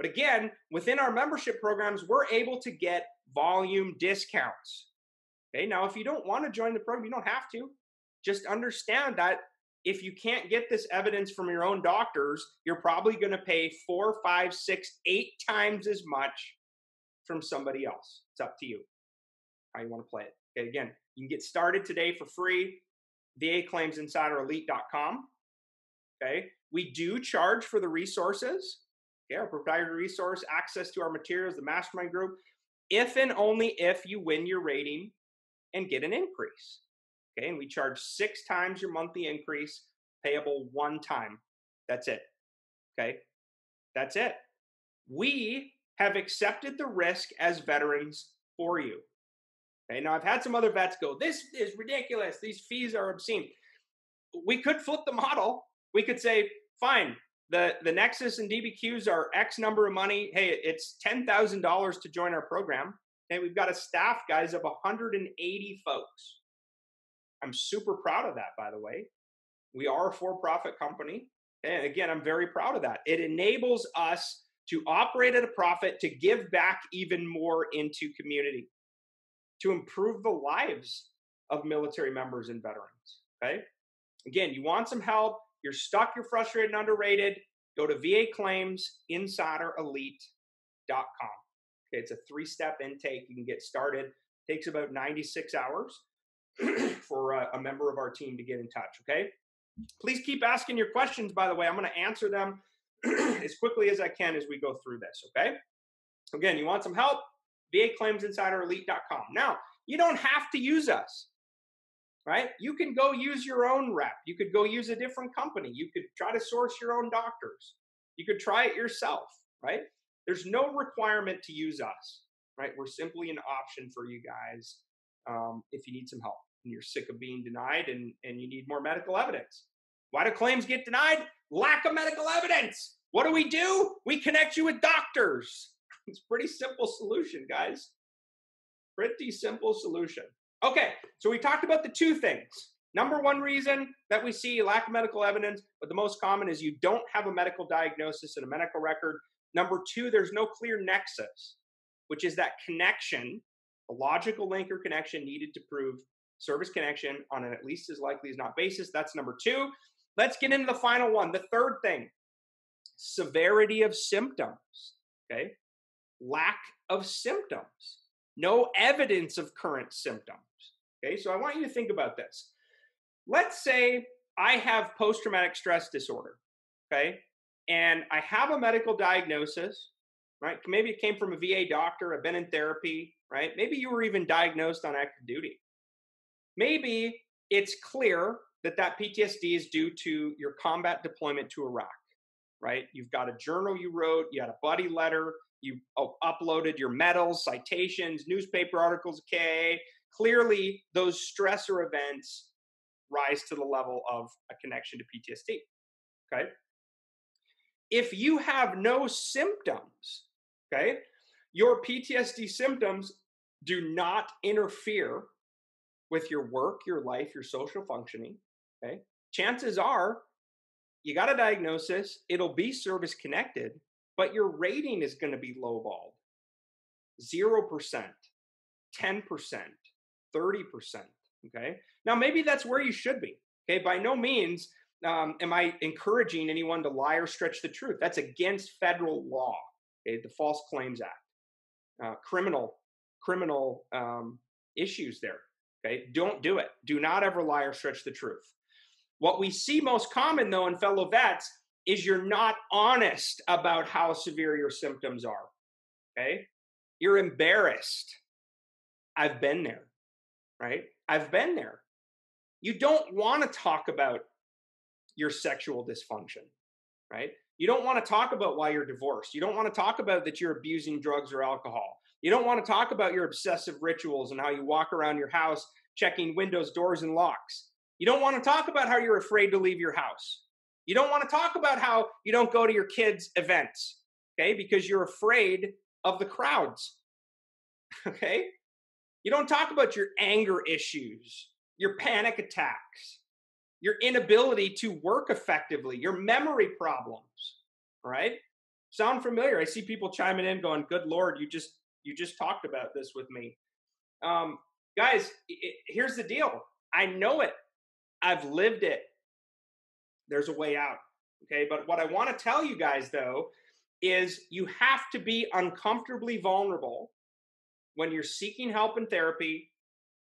But again, within our membership programs, we're able to get volume discounts. Okay. Now, if you don't want to join the program, you don't have to. Just understand that if you can't get this evidence from your own doctors, you're probably going to pay four, five, six, eight times as much from somebody else. It's up to you how you want to play it. Okay, again, you can get started today for free. VAClaimsinsiderelite.com. Okay, we do charge for the resources. Our proprietary resource, access to our materials, the mastermind group, if and only if you win your rating and get an increase. Okay, and we charge six times your monthly increase, payable one time. That's it. Okay, that's it. We have accepted the risk as veterans for you. Okay, now I've had some other vets go, this is ridiculous. These fees are obscene. We could flip the model. We could say, fine, the, the Nexus and DBQs are X number of money. Hey, it's $10,000 to join our program. Okay, we've got a staff, guys, of 180 folks. I'm super proud of that, by the way. We are a for profit company. And again, I'm very proud of that. It enables us to operate at a profit, to give back even more into community, to improve the lives of military members and veterans. Okay. Again, you want some help, you're stuck, you're frustrated and underrated, go to VA Claims Insider Elite.com. Okay, it's a three step intake. You can get started. It takes about 96 hours. for a, a member of our team to get in touch. Okay. Please keep asking your questions, by the way. I'm going to answer them as quickly as I can as we go through this. Okay. Again, you want some help? VAClaimsinsiderelite.com. Now, you don't have to use us, right? You can go use your own rep. You could go use a different company. You could try to source your own doctors. You could try it yourself, right? There's no requirement to use us, right? We're simply an option for you guys um, if you need some help and you're sick of being denied and, and you need more medical evidence. Why do claims get denied? Lack of medical evidence. What do we do? We connect you with doctors. It's pretty simple solution, guys. Pretty simple solution. Okay, so we talked about the two things. Number one reason that we see lack of medical evidence, but the most common is you don't have a medical diagnosis and a medical record. Number two, there's no clear nexus, which is that connection a logical link or connection needed to prove service connection on an at least as likely as not basis. That's number two. Let's get into the final one. The third thing severity of symptoms. Okay. Lack of symptoms. No evidence of current symptoms. Okay. So I want you to think about this. Let's say I have post traumatic stress disorder. Okay. And I have a medical diagnosis, right? Maybe it came from a VA doctor. I've been in therapy right? Maybe you were even diagnosed on active duty. Maybe it's clear that that PTSD is due to your combat deployment to Iraq, right? You've got a journal you wrote, you had a buddy letter, you oh, uploaded your medals, citations, newspaper articles, KA. Clearly, those stressor events rise to the level of a connection to PTSD. Okay. If you have no symptoms, okay, your PTSD symptoms do not interfere with your work, your life, your social functioning. Okay. Chances are you got a diagnosis, it'll be service connected, but your rating is going to be lowballed 0%, 10%, 30%. Okay. Now, maybe that's where you should be. Okay. By no means um, am I encouraging anyone to lie or stretch the truth. That's against federal law, okay, the False Claims Act, uh, criminal criminal um, issues there. Okay, don't do it. Do not ever lie or stretch the truth. What we see most common though in fellow vets is you're not honest about how severe your symptoms are. Okay, you're embarrassed. I've been there, right? I've been there. You don't want to talk about your sexual dysfunction. right? You don't want to talk about why you're divorced. You don't want to talk about that you're abusing drugs or alcohol. You don't want to talk about your obsessive rituals and how you walk around your house checking windows, doors, and locks. You don't want to talk about how you're afraid to leave your house. You don't want to talk about how you don't go to your kids' events, okay, because you're afraid of the crowds, okay? You don't talk about your anger issues, your panic attacks, your inability to work effectively, your memory problems, right? Sound familiar? I see people chiming in going, "Good lord, you just you just talked about this with me." Um, guys, it, here's the deal. I know it. I've lived it. There's a way out. Okay. But what I want to tell you guys, though, is you have to be uncomfortably vulnerable when you're seeking help in therapy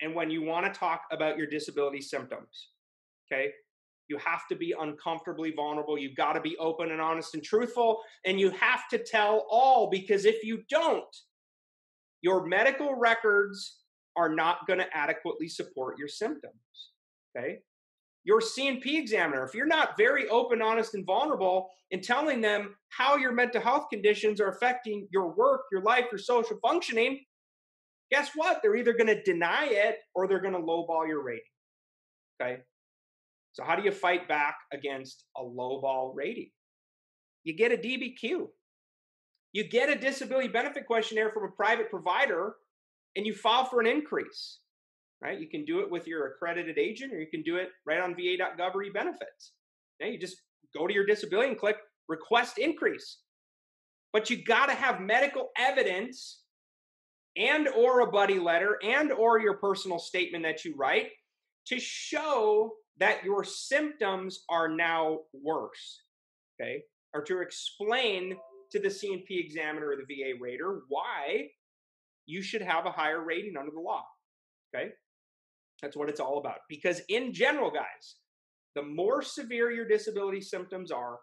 and when you want to talk about your disability symptoms. Okay. You have to be uncomfortably vulnerable. You've got to be open and honest and truthful. And you have to tell all because if you don't, your medical records are not going to adequately support your symptoms. Okay. Your C&P examiner, if you're not very open, honest, and vulnerable in telling them how your mental health conditions are affecting your work, your life, your social functioning, guess what? They're either going to deny it or they're going to lowball your rating. Okay. So, how do you fight back against a lowball rating? You get a DBQ. You get a disability benefit questionnaire from a private provider and you file for an increase, right? You can do it with your accredited agent or you can do it right on va.gov or benefits. Now you just go to your disability and click request increase. But you got to have medical evidence and or a buddy letter and or your personal statement that you write to show that your symptoms are now worse okay or to explain to the C&P examiner or the VA rater why you should have a higher rating under the law. Okay? That's what it's all about. Because in general, guys, the more severe your disability symptoms are,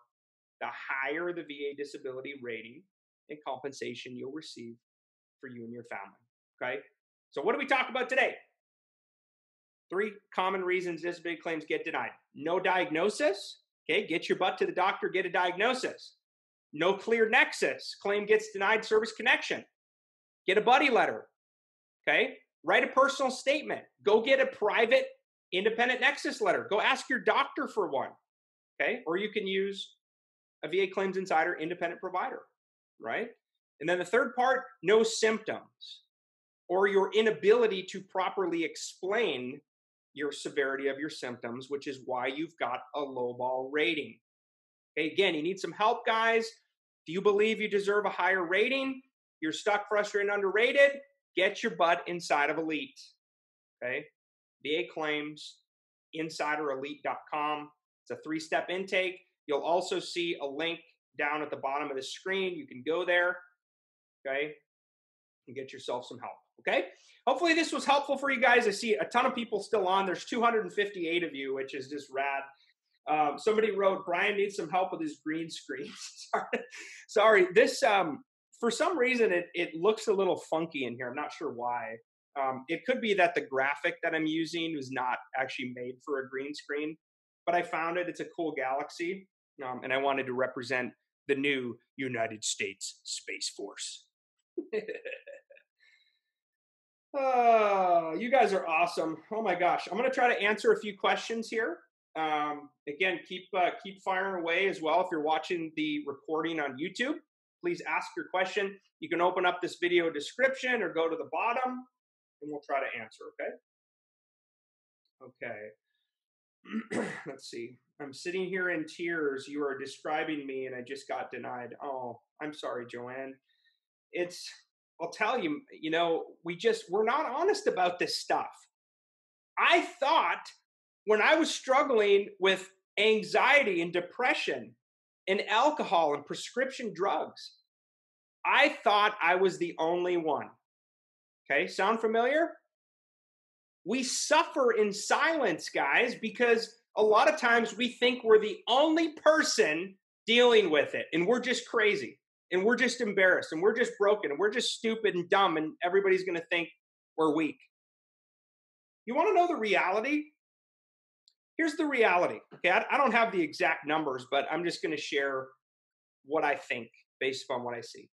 the higher the VA disability rating and compensation you'll receive for you and your family. Okay? So, what do we talk about today? Three common reasons disability claims get denied no diagnosis. Okay, get your butt to the doctor, get a diagnosis. No clear nexus. Claim gets denied service connection. Get a buddy letter. Okay. Write a personal statement. Go get a private independent nexus letter. Go ask your doctor for one. Okay. Or you can use a VA Claims Insider independent provider. Right. And then the third part no symptoms or your inability to properly explain your severity of your symptoms, which is why you've got a low ball rating. Okay, again, you need some help, guys. Do you believe you deserve a higher rating? You're stuck, frustrated, underrated. Get your butt inside of Elite. Okay. VA claims, insiderelite.com. It's a three step intake. You'll also see a link down at the bottom of the screen. You can go there. Okay. And get yourself some help. Okay. Hopefully, this was helpful for you guys. I see a ton of people still on. There's 258 of you, which is just rad. Um, somebody wrote, Brian needs some help with his green screen. sorry. sorry. This, um, for some reason it, it looks a little funky in here. I'm not sure why. Um, it could be that the graphic that I'm using was not actually made for a green screen, but I found it. It's a cool galaxy, um, and I wanted to represent the new United States Space Force. oh, you guys are awesome. Oh my gosh. I'm going to try to answer a few questions here. Um, again, keep uh, keep firing away as well if you're watching the recording on YouTube please ask your question. You can open up this video description or go to the bottom and we'll try to answer, okay? Okay. Let's see. I'm sitting here in tears. You are describing me and I just got denied. Oh, I'm sorry, Joanne. It's, I'll tell you, you know, we just, we're not honest about this stuff. I thought when I was struggling with anxiety and depression and alcohol and prescription drugs. I thought I was the only one. Okay, sound familiar? We suffer in silence, guys, because a lot of times we think we're the only person dealing with it and we're just crazy and we're just embarrassed and we're just broken and we're just stupid and dumb and everybody's going to think we're weak. You want to know the reality? Here's the reality. Okay, I, I don't have the exact numbers, but I'm just going to share what I think based upon what I see.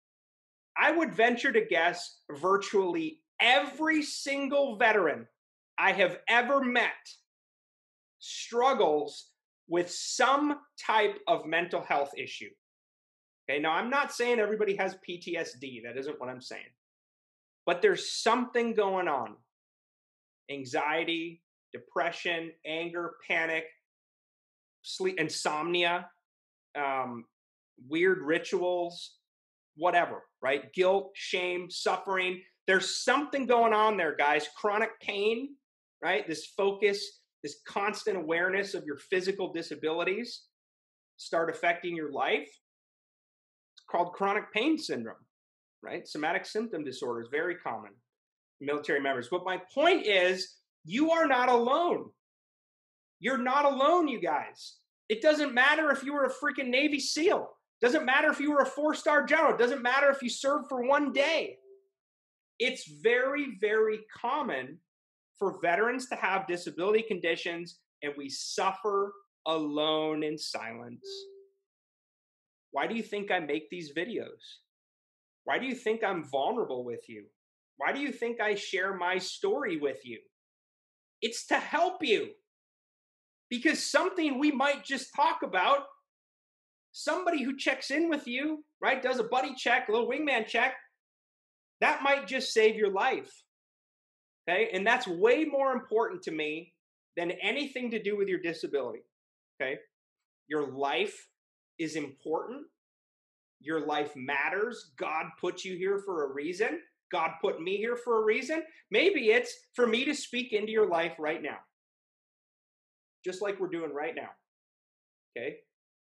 I would venture to guess virtually every single veteran I have ever met struggles with some type of mental health issue. Okay, now I'm not saying everybody has PTSD, that isn't what I'm saying. But there's something going on anxiety, depression, anger, panic, sleep, insomnia, um, weird rituals, whatever, right? Guilt, shame, suffering. There's something going on there, guys. Chronic pain, right? This focus, this constant awareness of your physical disabilities start affecting your life. It's called chronic pain syndrome, right? Somatic symptom disorders, very common military members. But my point is, you are not alone. You're not alone, you guys. It doesn't matter if you were a freaking Navy SEAL. Doesn't matter if you were a four star general. Doesn't matter if you served for one day. It's very, very common for veterans to have disability conditions, and we suffer alone in silence. Why do you think I make these videos? Why do you think I'm vulnerable with you? Why do you think I share my story with you? It's to help you. Because something we might just talk about, somebody who checks in with you, right, does a buddy check, a little wingman check, that might just save your life. Okay. And that's way more important to me than anything to do with your disability. Okay. Your life is important. Your life matters. God put you here for a reason. God put me here for a reason. Maybe it's for me to speak into your life right now, just like we're doing right now. Okay.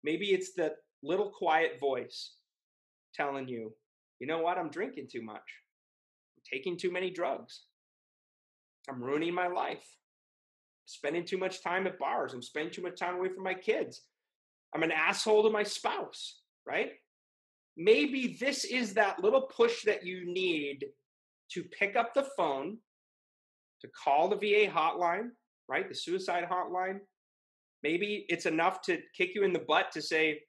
Maybe it's the little quiet voice telling you, you know what? I'm drinking too much. I'm taking too many drugs. I'm ruining my life. spending too much time at bars. I'm spending too much time away from my kids. I'm an asshole to my spouse, right? Maybe this is that little push that you need to pick up the phone, to call the VA hotline, right? The suicide hotline. Maybe it's enough to kick you in the butt to say,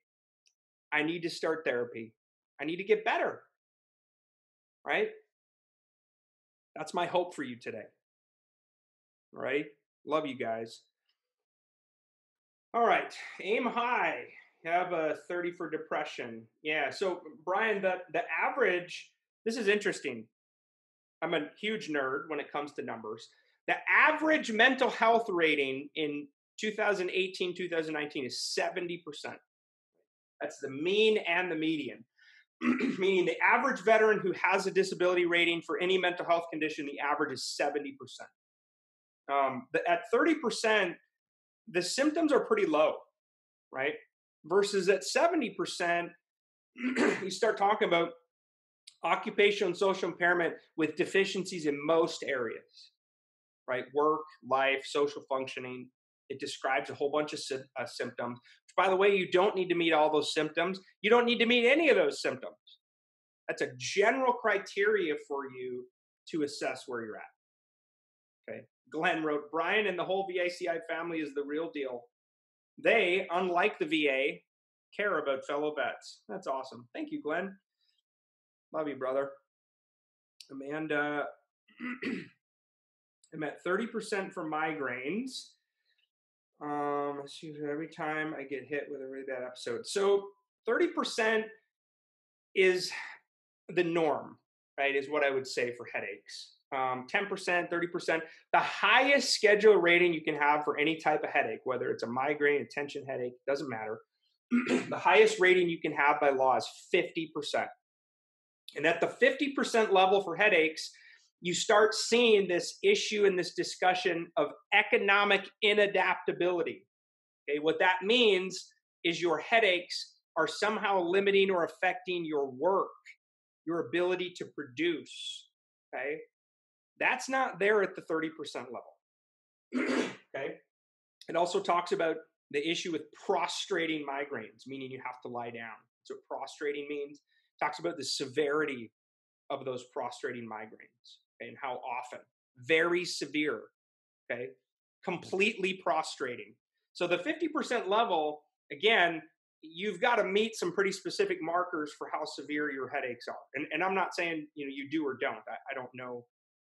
I need to start therapy. I need to get better, right? That's my hope for you today. All right. Love you guys. All right. Aim high. Have a 30 for depression. Yeah. So, Brian, the, the average, this is interesting. I'm a huge nerd when it comes to numbers. The average mental health rating in 2018, 2019 is 70%. That's the mean and the median. Meaning the average veteran who has a disability rating for any mental health condition, the average is 70%. Um, at 30%, the symptoms are pretty low, right? Versus at 70%, you start talking about occupational and social impairment with deficiencies in most areas, right? Work, life, social functioning. It describes a whole bunch of sy- uh, symptoms. Which, by the way, you don't need to meet all those symptoms. You don't need to meet any of those symptoms. That's a general criteria for you to assess where you're at. Okay. Glenn wrote, Brian and the whole VACI family is the real deal. They, unlike the VA, care about fellow vets. That's awesome. Thank you, Glenn. Love you, brother. Amanda, I'm at 30% for migraines. Um, excuse me, every time I get hit with a really bad episode. So 30% is the norm, right? Is what I would say for headaches um, 10%, 30%. The highest schedule rating you can have for any type of headache, whether it's a migraine, a tension headache, doesn't matter. the highest rating you can have by law is 50%. And at the 50% level for headaches, you start seeing this issue and this discussion of economic inadaptability. Okay, what that means is your headaches are somehow limiting or affecting your work, your ability to produce. Okay, that's not there at the 30% level. okay. It also talks about the issue with prostrating migraines, meaning you have to lie down. That's what prostrating means. It talks about the severity of those prostrating migraines okay, and how often. Very severe. Okay. Completely prostrating. So the 50% level, again, you've got to meet some pretty specific markers for how severe your headaches are. And, and I'm not saying you know you do or don't. I, I don't know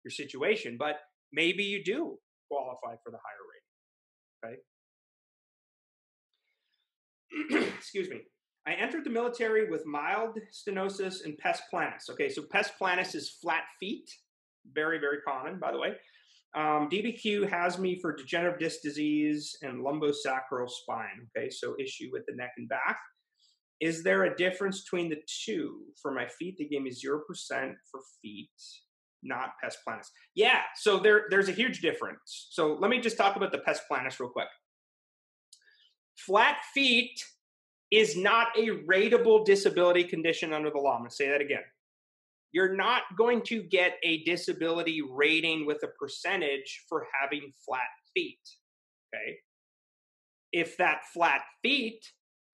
your situation, but maybe you do qualify for the higher rating. Okay. Excuse me. I entered the military with mild stenosis and pes planus. Okay, so pes planus is flat feet, very, very common, by the way. Um, DBQ has me for degenerative disc disease and lumbosacral spine. Okay, so issue with the neck and back. Is there a difference between the two? For my feet, they gave me 0% for feet, not pes planus. Yeah, so there, there's a huge difference. So let me just talk about the pes planus real quick. Flat feet is not a rateable disability condition under the law. I'm going to say that again. You're not going to get a disability rating with a percentage for having flat feet. Okay. If that flat feet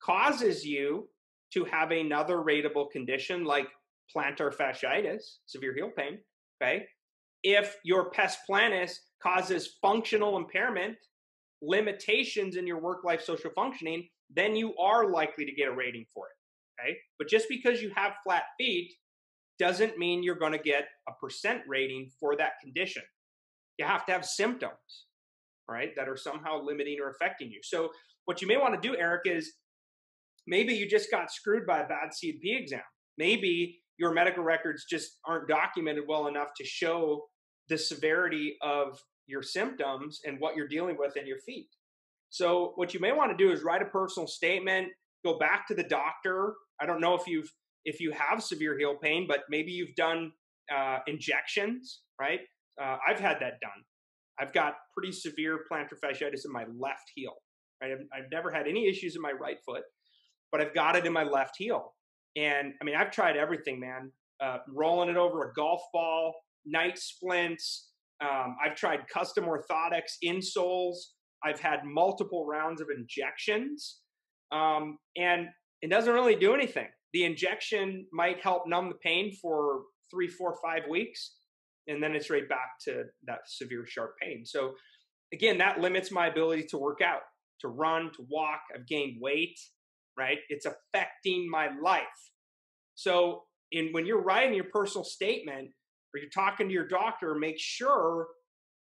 causes you to have another rateable condition like plantar fasciitis, severe heel pain, okay, if your pes planus causes functional impairment, limitations in your work life social functioning, then you are likely to get a rating for it. Okay. But just because you have flat feet doesn't mean you're going to get a percent rating for that condition. You have to have symptoms, right, that are somehow limiting or affecting you. So, what you may want to do, Eric, is maybe you just got screwed by a bad C&P exam. Maybe your medical records just aren't documented well enough to show the severity of your symptoms and what you're dealing with in your feet. So what you may want to do is write a personal statement, go back to the doctor. I don't know if you've if you have severe heel pain, but maybe you've done uh, injections, right? Uh, I've had that done. I've got pretty severe plantar fasciitis in my left heel. Right? I've, I've never had any issues in my right foot, but I've got it in my left heel. And I mean, I've tried everything, man. Uh, rolling it over a golf ball, night splints. Um, I've tried custom orthotics, insoles. I've had multiple rounds of injections, um, and it doesn't really do anything. The injection might help numb the pain for three, four, five weeks, and then it's right back to that severe, sharp pain. So, again, that limits my ability to work out, to run, to walk. I've gained weight, right? It's affecting my life. So, in when you're writing your personal statement or you're talking to your doctor, make sure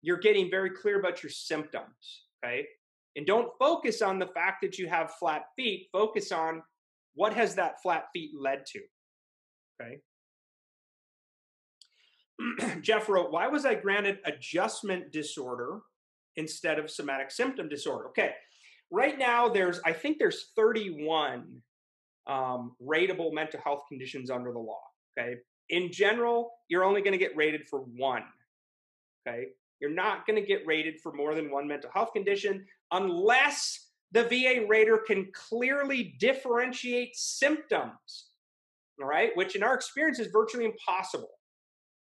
you're getting very clear about your symptoms okay? And don't focus on the fact that you have flat feet. Focus on what has that flat feet led to, okay? Jeff wrote, Why was I granted adjustment disorder instead of somatic symptom disorder? Okay, right now there's, I think there's 31 um, rateable mental health conditions under the law. Okay, in general, you're only going to get rated for one. Okay, you're not going to get rated for more than one mental health condition unless the VA rater can clearly differentiate symptoms. All right, which in our experience is virtually impossible.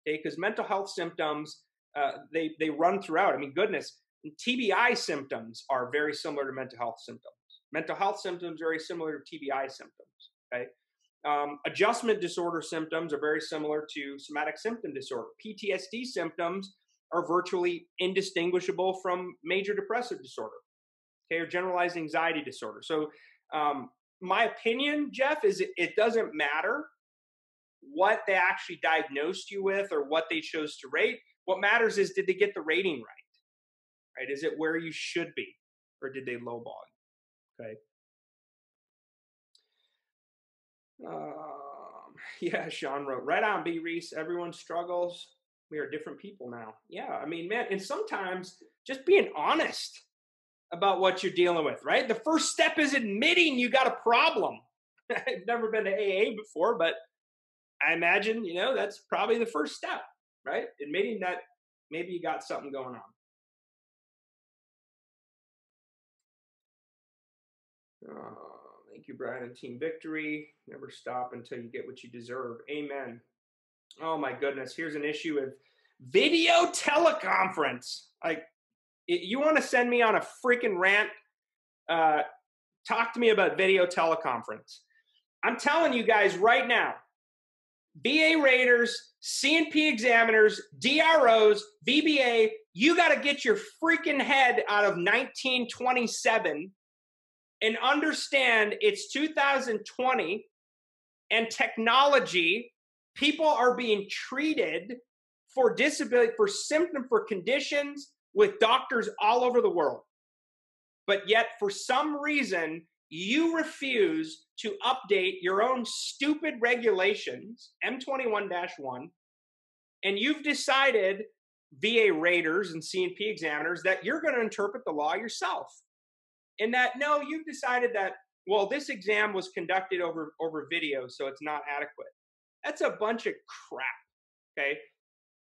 Okay, because mental health symptoms uh, they they run throughout. I mean, goodness, TBI symptoms are very similar to mental health symptoms. Mental health symptoms are very similar to TBI symptoms. Okay, um, adjustment disorder symptoms are very similar to somatic symptom disorder. PTSD symptoms are virtually indistinguishable from major depressive disorder, okay, or generalized anxiety disorder. So, um, my opinion, Jeff, is it, it doesn't matter what they actually diagnosed you with or what they chose to rate. What matters is did they get the rating right? Right? Is it where you should be, or did they lowball you? Okay. Um, yeah, Sean wrote, right on, B. Reese. Everyone struggles we are different people now. Yeah, I mean, man, and sometimes just being honest about what you're dealing with, right? The first step is admitting you got a problem. I've never been to AA before, but I imagine, you know, that's probably the first step, right? Admitting that maybe you got something going on. Oh, thank you, Brian and Team Victory. Never stop until you get what you deserve. Amen. Oh my goodness, here's an issue of video teleconference. Like, you want to send me on a freaking rant? Uh, talk to me about video teleconference. I'm telling you guys right now, VA raters, C&P examiners, DROs, VBA, you got to get your freaking head out of 1927 and understand it's 2020 and technology. People are being treated for disability, for symptom, for conditions with doctors all over the world. But yet, for some reason, you refuse to update your own stupid regulations, M21 1, and you've decided, VA raters and C&P examiners, that you're going to interpret the law yourself. And that, no, you've decided that, well, this exam was conducted over, over video, so it's not adequate. That's a bunch of crap, okay?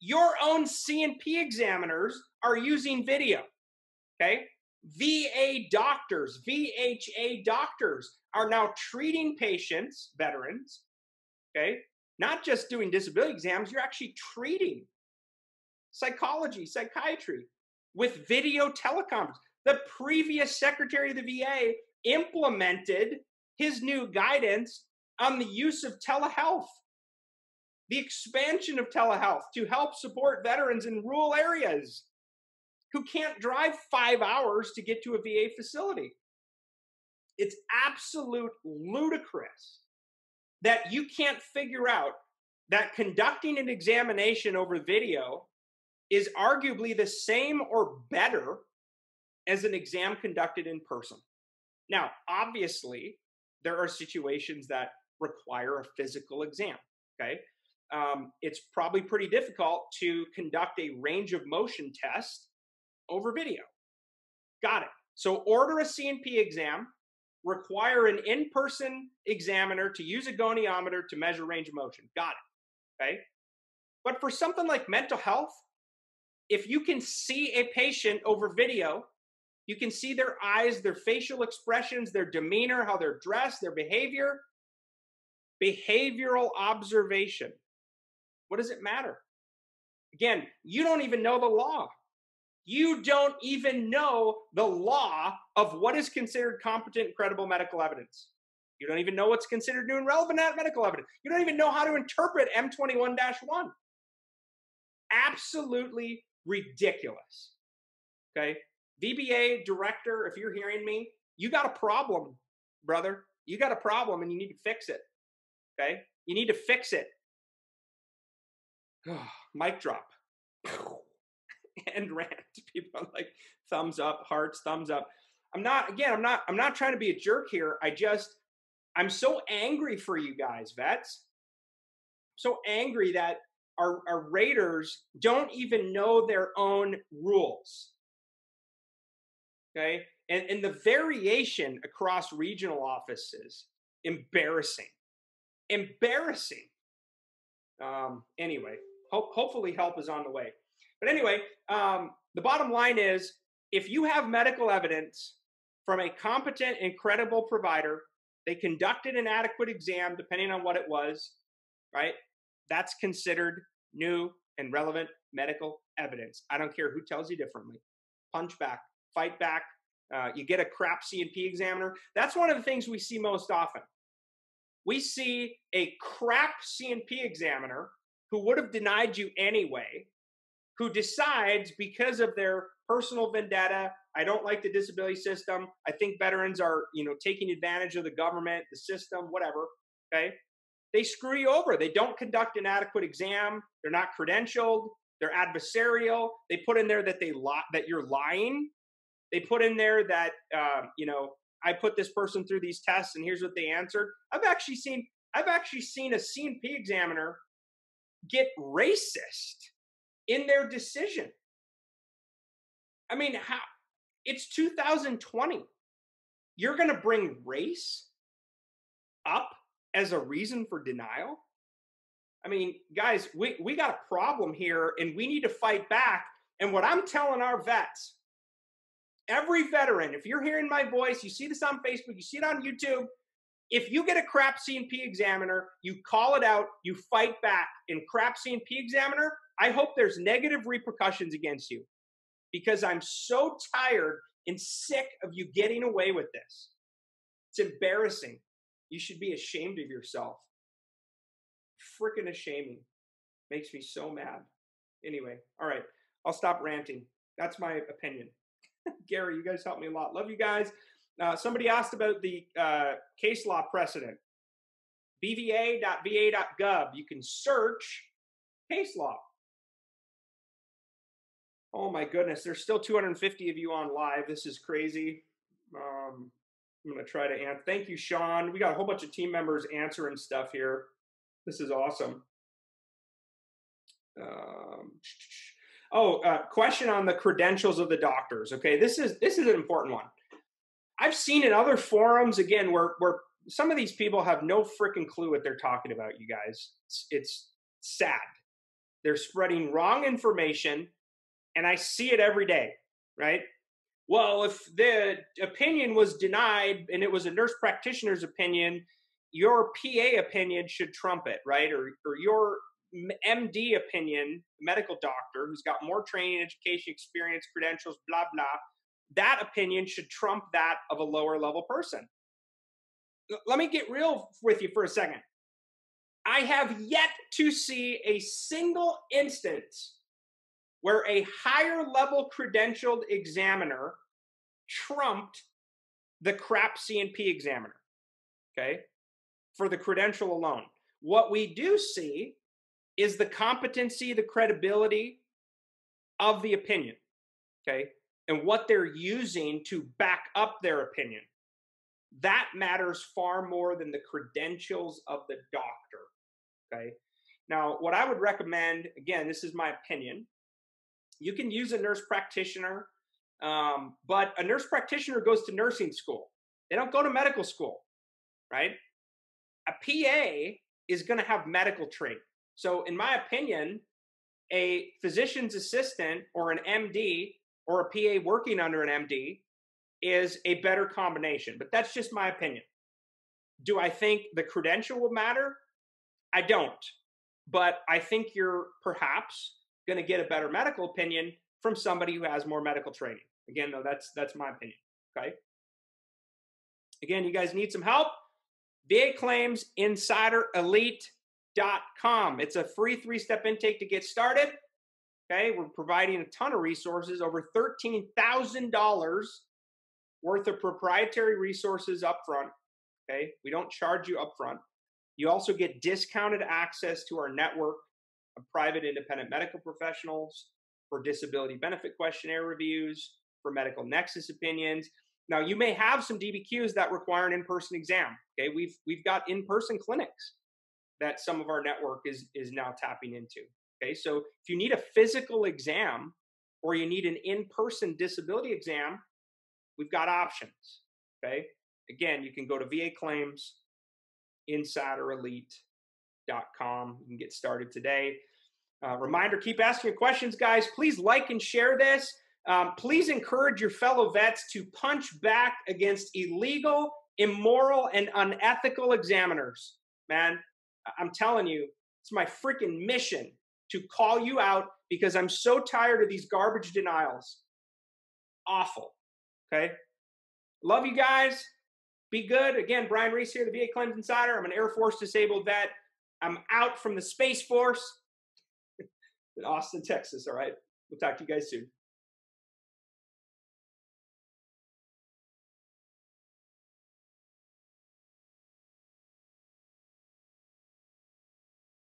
Your own C&P examiners are using video, okay? VA doctors, VHA doctors are now treating patients, veterans, okay? Not just doing disability exams, you're actually treating psychology, psychiatry with video teleconference. The previous secretary of the VA implemented his new guidance on the use of telehealth, the expansion of telehealth to help support veterans in rural areas who can't drive five hours to get to a VA facility. It's absolute ludicrous that you can't figure out that conducting an examination over video is arguably the same or better as an exam conducted in person. Now, obviously, there are situations that require a physical exam. Okay. Um, it's probably pretty difficult to conduct a range of motion test over video. Got it. So order a C&P exam, require an in-person examiner to use a goniometer to measure range of motion. Got it. Okay. But for something like mental health, if you can see a patient over video, you can see their eyes, their facial expressions, their demeanor, how they're dressed, their behavior. Behavioral observation. What does it matter? Again, you don't even know the law you don't even know the law of what is considered competent, credible medical evidence. You don't even know what's considered new and relevant medical evidence. You don't even know how to interpret M21 1. Absolutely ridiculous. Okay. VBA director, if you're hearing me, you got a problem, brother. You got a problem and you need to fix it. Okay. You need to fix it. Mic drop. and rant. People are like thumbs up, hearts, thumbs up. I'm not again, I'm not I'm not trying to be a jerk here. I just I'm so angry for you guys, vets. So angry that our, our raters don't even know their own rules. Okay? And, and the variation across regional offices, embarrassing. Embarrassing. Um, anyway, hope, hopefully help is on the way. But anyway, um, the bottom line is if you have medical evidence from a competent and credible provider, they conducted an adequate exam depending on what it was, right? That's considered new and relevant medical evidence. I don't care who tells you differently. Punch back, fight back. Uh, you get a crap C&P examiner. That's one of the things we see most often. We see a crap C&P examiner who would have denied you anyway who decides because of their personal vendetta i don't like the disability system i think veterans are you know taking advantage of the government the system whatever okay they screw you over they don't conduct an adequate exam they're not credentialed they're adversarial they put in there that they lie that you're lying they put in there that uh, you know i put this person through these tests and here's what they answered i've actually seen i've actually seen a C&P examiner get racist in their decision. I mean, how it's 2020. You're going to bring race up as a reason for denial? I mean, guys, we, we got a problem here and we need to fight back. And what I'm telling our vets, every veteran, if you're hearing my voice, you see this on Facebook, you see it on YouTube, if you get a crap C&P examiner, you call it out, you fight back. In crap C&P examiner, I hope there's negative repercussions against you because I'm so tired and sick of you getting away with this. It's embarrassing. You should be ashamed of yourself. Freaking ashaming. Makes me so mad. Anyway, all right, I'll stop ranting. That's my opinion. Gary, you guys helped me a lot. Love you guys. Uh, somebody asked about the uh, case law precedent. BVA.va.gov. You can search case law. Oh my goodness, there's still 250 of you on live. This is crazy. Um, I'm going to try to answer. Thank you, Sean. We got a whole bunch of team members answering stuff here. This is awesome. Um, oh, uh, question on the credentials of the doctors. Okay, this is this is an important one. I've seen in other forums again where where some of these people have no freaking clue what they're talking about. You guys, it's, it's sad. They're spreading wrong information, and I see it every day. Right? Well, if the opinion was denied and it was a nurse practitioner's opinion, your PA opinion should trump it, right? Or or your MD opinion, medical doctor who's got more training, education, experience, credentials, blah, blah, that opinion should trump that of a lower level person. L- let me get real with you for a second. I have yet to see a single instance where a higher level credentialed examiner trumped the crap C&P examiner. Okay? For the credential alone. What we do see is the competency, the credibility of the opinion, okay, and what they're using to back up their opinion. That matters far more than the credentials of the doctor, okay. Now, what I would recommend, again, this is my opinion. You can use a nurse practitioner, um, but a nurse practitioner goes to nursing school. They don't go to medical school, right? A PA is going to have medical training. So, in my opinion, a physician's assistant or an MD or a PA working under an MD is a better combination. But that's just my opinion. Do I think the credential will matter? I don't. But I think you're perhaps going to get a better medical opinion from somebody who has more medical training. Again, though, that's that's my opinion. Okay. Again, you guys need some help. VA claims insider elite com. It's a free three step intake to get started. Okay, we're providing a ton of resources, over $13,000 worth of proprietary resources upfront. Okay, we don't charge you upfront. You also get discounted access to our network of private independent medical professionals for disability benefit questionnaire reviews, for medical nexus opinions. Now, you may have some DBQs that require an in-person exam. Okay, we've we've got in-person clinics that some of our network is is now tapping into. Okay, so if you need a physical exam or you need an in-person disability exam, we've got options. Okay, again, you can go to VA Claims, InsiderElite.com. You can get started today. Uh, reminder: keep asking your questions, guys. Please like and share this. Um, please encourage your fellow vets to punch back against illegal, immoral, and unethical examiners. Man, I'm telling you, it's my freaking mission to call you out because I'm so tired of these garbage denials. Awful. Okay. Love you guys. Be good. Again, Brian Reese here, the VA Claims Insider. I'm an Air Force disabled vet. I'm out from the Space Force in Austin, Texas. All right. We'll talk to you guys soon.